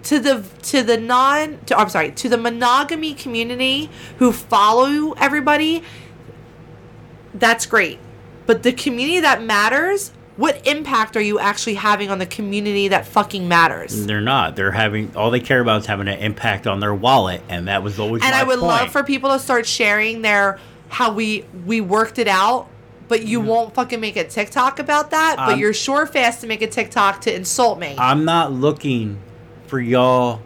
to the to the non to, I'm sorry to the monogamy community who follow everybody that's great. But the community that matters, what impact are you actually having on the community that fucking matters? they're not, they're having all they care about is having an impact on their wallet, and that was always. And I would point. love for people to start sharing their how we we worked it out, but you won't fucking make a TikTok about that, but Um, you're sure fast to make a TikTok to insult me. I'm not looking for y'all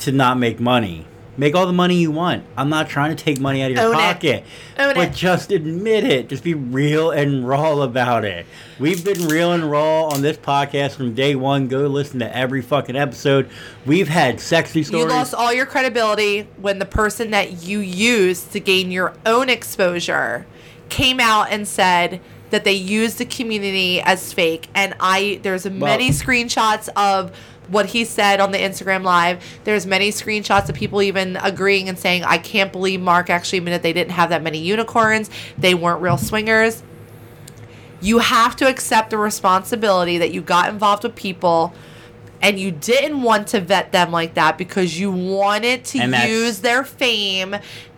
to not make money. Make all the money you want. I'm not trying to take money out of your Own it. pocket. Own but it. just admit it. Just be real and raw about it. We've been real and raw on this podcast from day one. Go listen to every fucking episode. We've had sexy stories. You lost all your credibility when the person that you used to gain your own exposure came out and said that they used the community as fake. And I there's many screenshots of what he said on the Instagram live. There's many screenshots of people even agreeing and saying, I can't believe Mark actually admitted they didn't have that many unicorns. They weren't real swingers. You have to accept the responsibility that you got involved with people and you didn't want to vet them like that because you wanted to And use their fame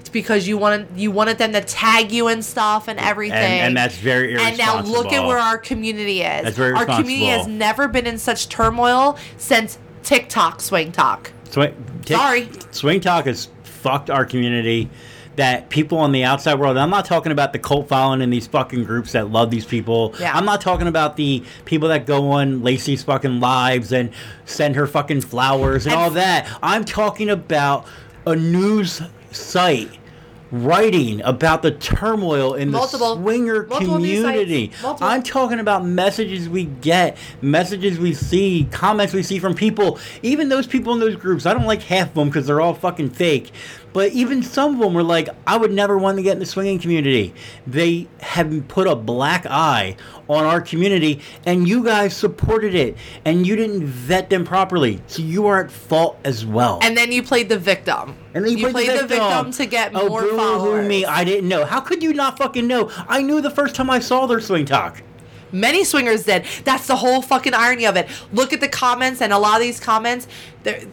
because you wanted you wanted them to tag you and stuff and everything. And, and that's very And now look at where our community is. That's very our community has never been in such turmoil since TikTok swing talk. Swing, tick- Sorry. SwingTok has fucked our community. That people on the outside world, I'm not talking about the cult following in these fucking groups that love these people. Yeah. I'm not talking about the people that go on Lacey's fucking lives and send her fucking flowers and And- all that. I'm talking about a news site writing about the turmoil in Multiple- the swinger community. I'm talking about messages we get, messages we see, comments we see from people. Even those people in those groups, I don't like half of them because they're all fucking fake. But even some of them were like, I would never want to get in the swinging community. They have put a black eye on our community, and you guys supported it, and you didn't vet them properly. So you are at fault as well. And then you played the victim. And then you played the victim to get oh, more followers. me, I didn't know. How could you not fucking know? I knew the first time I saw their SwingTok. Many swingers did. That's the whole fucking irony of it. Look at the comments, and a lot of these comments, they're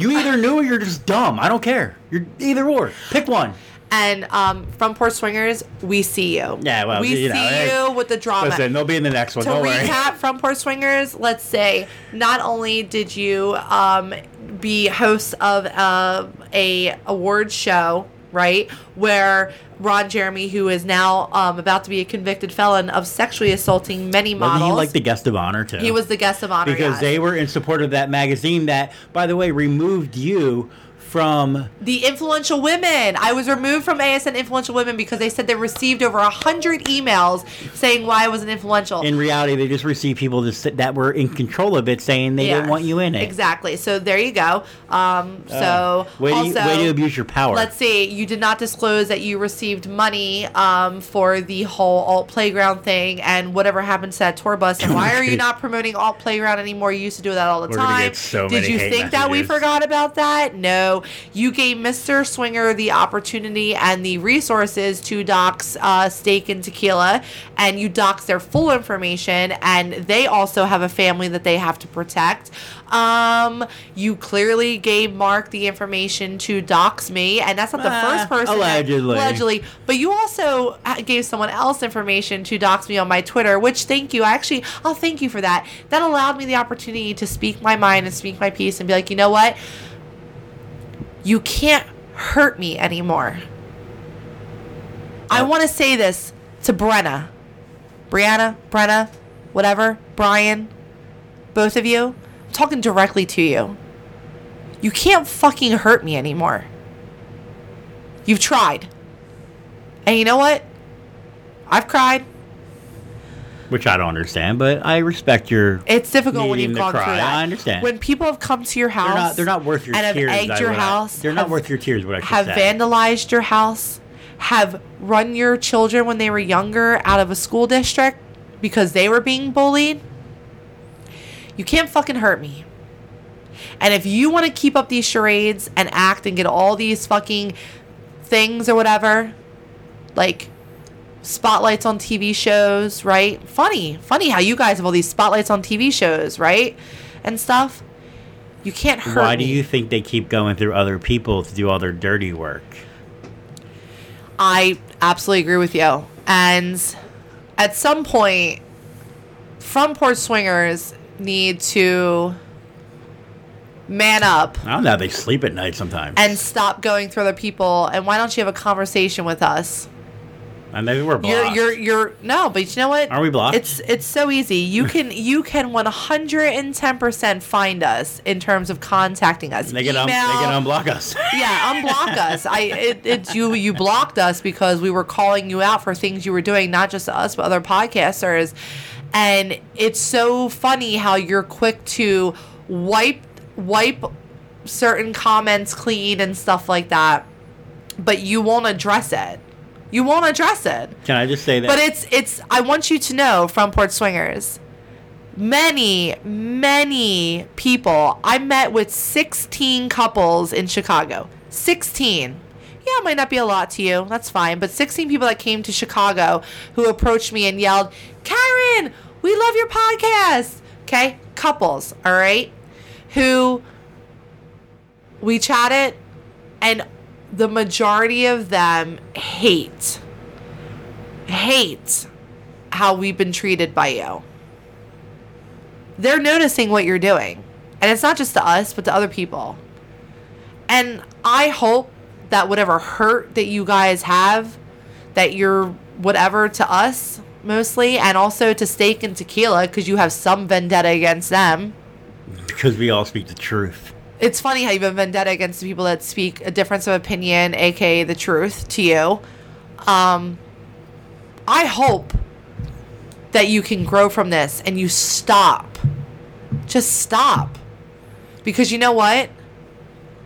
You either knew or you're just dumb. I don't care. You're either or. Pick one. and um, Front Porch Swingers, we see you. Yeah, well, we you know, see hey, you with the drama. Listen, they'll be in the next one. to don't worry. recap Front Porch Swingers, let's say not only did you um, be host of uh, a award show, right, where Ron Jeremy, who is now um, about to be a convicted felon of sexually assaulting many Wasn't models, he like the guest of honor too? he was the guest of honor because yes. they were in support of that magazine that, by the way, removed you from. the influential women. I was removed from ASN Influential Women because they said they received over a hundred emails saying why I wasn't influential. In reality, they just received people that, that were in control of it, saying they didn't want you in it. Exactly. So there you go. Um, so Uh, way, also, to, way to abuse your power. let's see. You did not disclose that you received money um, for the whole alt playground thing and whatever happened to that tour bus. And why are you not promoting alt playground anymore? You used to do that all the We're time. get so did many you hate think that we forgot about that? No. You gave Mr. Swinger the opportunity and the resources to dox uh, steak and tequila, and you dox their full information, and they also have a family that they have to protect. Um, you clearly gave Mark the information to dox me, and that's not the Ah, first person. that- allegedly. allegedly, but you also uh, gave someone else information to dox me on my Twitter, which thank you. I actually, I'll thank you for that. That allowed me the opportunity to speak my mind and speak my piece and be like, you know what? You can't hurt me anymore. I want to say this to Brenna, Brianna, Brenna, whatever, Brian, both of you. I'm talking directly to you. You can't fucking hurt me anymore. You've tried. And you know what? I've cried. Which I don't understand, but I respect your. It's difficult when you've gone cry. through that. I understand. When people have come to your house, They're not. They're not worth your and have tears. egged I your house. They're not worth your tears. What I have say. vandalized your house, have run your children when they were younger out of a school district because they were being bullied. You can't fucking hurt me. And if you want to keep up these charades and act and get all these fucking things or whatever, like spotlights on TV shows, right? Funny, funny how you guys have all these spotlights on TV shows, right? And stuff. You can't hurt Why me. do you think they keep going through other people to do all their dirty work? I absolutely agree with you. And at some point, front porch swingers need to man up I don't know. They sleep at night sometimes. and stop going through other people. And why don't you have a conversation with us? And maybe we're You're, blocked. you're, you're. No, but you know what? Are we blocked? It's, it's so easy. You can, you can 110% find us in terms of contacting us. they can, un- they Email, can unblock us. yeah, unblock us. I it, it's you you blocked us because we were calling you out for things you were doing, not just us but other podcasters. And it's so funny how you're quick to wipe wipe certain comments clean and stuff like that, but you won't address it. You won't address it. Can I just say that? But it's it's I want you to know Front Porch Swingers. Many, many people. I met with 16 couples in Chicago. 16. Yeah, it might not be a lot to you. That's fine. But 16 people that came to Chicago who approached me and yelled, Karen. We love your podcast. Okay? Couples, all right? Who we chatted and the majority of them hate hate how we've been treated by you. They're noticing what you're doing. And it's not just to us, but to other people. And I hope that whatever hurt that you guys have, that you're whatever to us mostly, and also to Steak and Tequila, because you have some vendetta against them. Because we all speak the truth. It's funny how you have been vendetta against the people that speak a difference of opinion, aka the truth, to you. Um, I hope that you can grow from this and you stop. Just stop. Because you know what?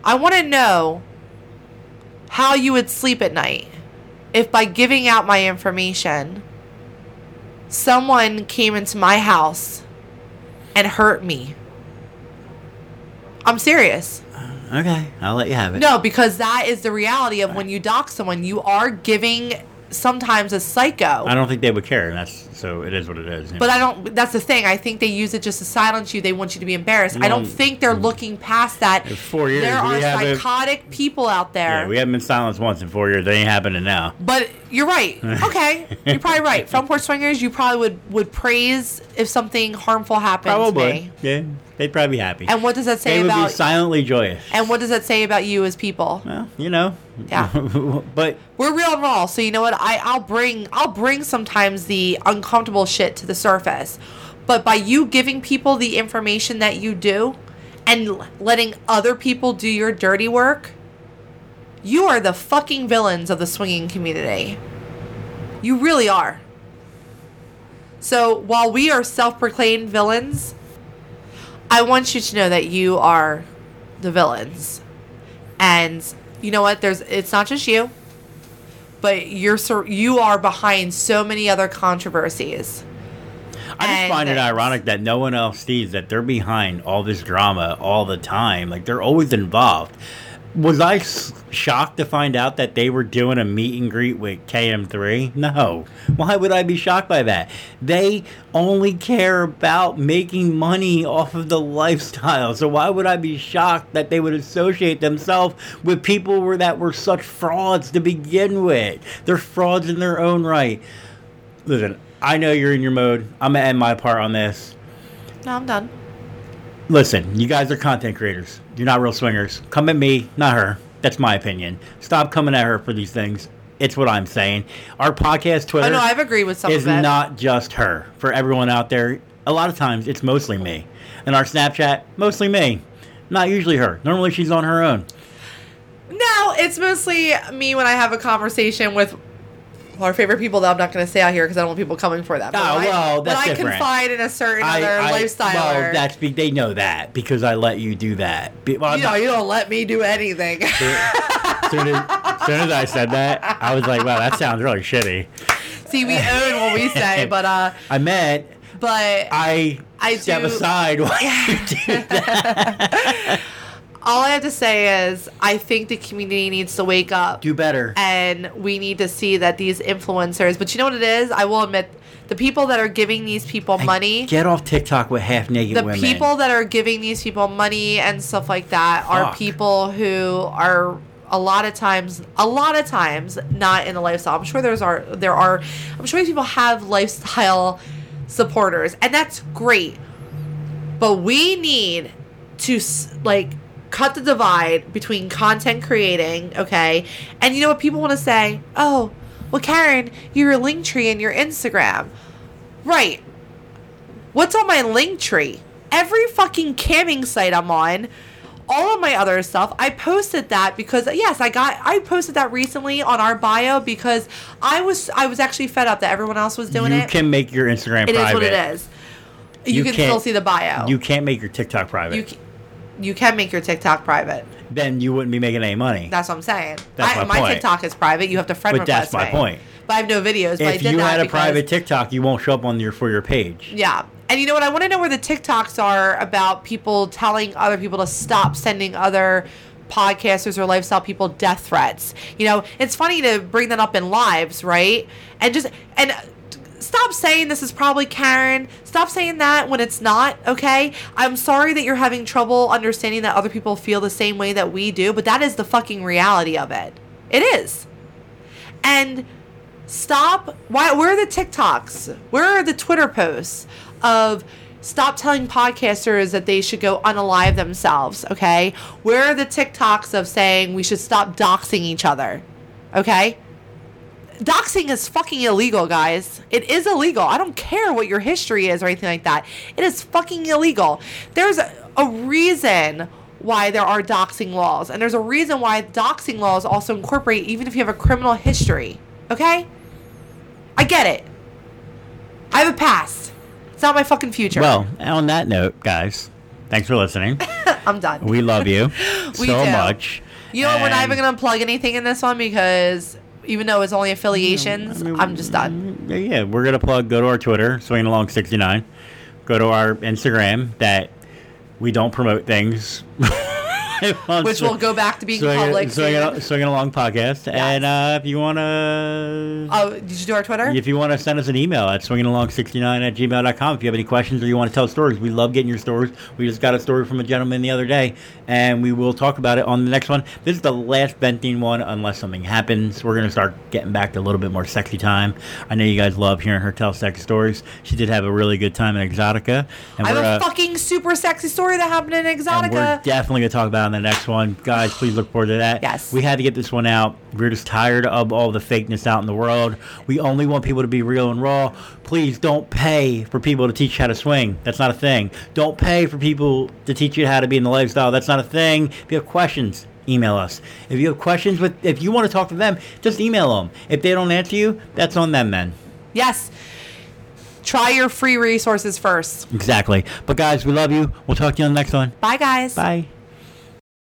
I want to know how you would sleep at night if by giving out my information, someone came into my house and hurt me. I'm serious. Okay, I'll let you have it. No, because that is the reality of when you dock someone, you are giving sometimes a psycho. I don't think they would care. and That's so. It is what it is. But. I don't. That's the thing. I think they use it just to silence you. They want you to be embarrassed. I don't mm. think they're mm. looking past that. In four years, there are psychotic people out there. Yeah, we haven't been silenced once in four years. That ain't happening now. but you're right. Okay, you're probably right. Front porch swingers, you probably would would praise if something harmful happened to Probably. me. Yeah, they'd probably be happy. And what does that say they would about? be silently joyous. and what does that say about you as people? well, you know. Yeah. but We're real and raw, so you know what? I I'll bring I'll bring sometimes the uncomfortable shit to the surface, but by you giving people the information that you do, and letting other people do your dirty work, you are the fucking villains of the swinging community. You really are. So while we are self-proclaimed villains, I want you to know that you are the villains. And you know what? There's it's not just you, but you're you are behind so many other controversies. I just And find it ironic that no one else sees that they're behind all this drama all the time. Like they're always involved. Was I shocked to find out that they were doing a meet and greet with KM3? No. Why would I be shocked by that? They only care about making money off of the lifestyle. So why would I be shocked that they would associate themselves with people were, that were such frauds to begin with? They're frauds in their own right. Listen, I know you're in your mode. I'm gonna end my part on this. No, I'm done. Listen, you guys are content creators. You're not real swingers. Come at me, not her. That's my opinion. Stop coming at her for these things. It's what I'm saying. Our podcast Twitter Oh no, I've agreed with some is of it. not just her. For everyone out there, a lot of times it's mostly me. And our Snapchat, mostly me. Not usually her. Normally she's on her own. no, it's mostly me when I have a conversation with our favorite people that I'm not going to say out here because I don't want people coming for that. But Oh, I- well, that's I different. confide in a certain other lifestyle. well, that's be, they know that because I let you do that. Well, you know, not- you don't let me do anything. soon, as, soon as I said that, I was like, wow, that sounds really shitty. See, we own what we say, but uh, I meant but I, I step do- aside while you do that. all I have to say is I think the community needs to wake up. Do better. and we need to see that these influencers but you know what it is i will admit the people that are giving these people money Get off TikTok with half naked the women. The people that are giving these people money and stuff like that are people who are a lot of times a lot of times not in the lifestyle i'm sure there's are there are i'm sure these people have lifestyle supporters and that's great but we need to like cut the divide between content creating okay and you know what people want to say? Oh well karen your Linktree and your instagram. Right. What's on my Linktree? Every fucking camming site i'm on all of my other stuff i posted that because yes i got i posted that recently on our bio because i was i was actually fed up that everyone else was doing you it. You can make your Instagram it is private. what it is. You, You can still see the bio. You can't make your TikTok private. you you can make your TikTok private. then you wouldn't be making any money. That's what I'm saying. That's I, my point. TikTok is private. You have to friend But that's my me. point. But I have no videos. But I if did you had a because, private TikTok, you won't show up on your for your page. Yeah. And you know what? I want to know where the TikToks are about people telling other people to stop sending other podcasters or lifestyle people death threats. You know, it's funny to bring that up in lives, right? And just and stop saying this is probably Karen. Stop saying that when it's not, okay? I'm sorry that you're having trouble understanding that other people feel the same way that we do, but that is the fucking reality of it. It is. And stop why where are the TikToks? Where are the Twitter posts of stop telling podcasters that they should go unalive themselves, okay? Where are the TikToks of saying we should stop doxing each other? Okay? Doxing is fucking illegal, guys. It is illegal. I don't care what your history is or anything like that. It is fucking illegal. There's a, a reason why there are doxing laws, and there's a reason why doxing laws also incorporate even if you have a criminal history. Okay? I get it. I have a past. It's not my fucking future. Well, on that note, guys, thanks for listening. I'm done. We love you We so do. much. you know what? We're not even gonna plug anything in this one because even though it's only affiliations, I mean, I'm just done. Yeah, yeah, we're gonna plug. Go to our Twitter, swinging along sixty nine. Go to our Instagram that we don't promote things. Which will go back to being swinging, public. swinging, soon. swinging along podcast. And uh, if you wanna, Oh, did you do our Twitter? if you wanna send us an email at swingingalong69 at gmail.com if you have any questions or you want to tell stories, we love getting your stories. We just got a story from a gentleman the other day, and we will talk about it on the next one. This is the last venting one, unless something happens. We're gonna start getting back to a little bit more sexy time. I know you guys love hearing her tell sexy stories. She did have a really good time in Exotica, and I have a uh, fucking super sexy story that happened in and we're Exotica. definitely gonna talk about in the next one, guys. Please look forward to that. Yes. we had to get this one out. We're just tired of all the fakeness out in the world. We only want people to be real and raw. Please don't pay for people to teach you how to swing. That's not a thing. Don't pay for people to teach you how to be in the lifestyle. That's not a thing. If you have questions, email us. If you have questions with, if you want to talk to them, just email them. If they don't answer you, that's on them, man. yes. Try your free resources first. Exactly. But guys, we love you. We'll talk to you on the next one. Bye, guys. Bye.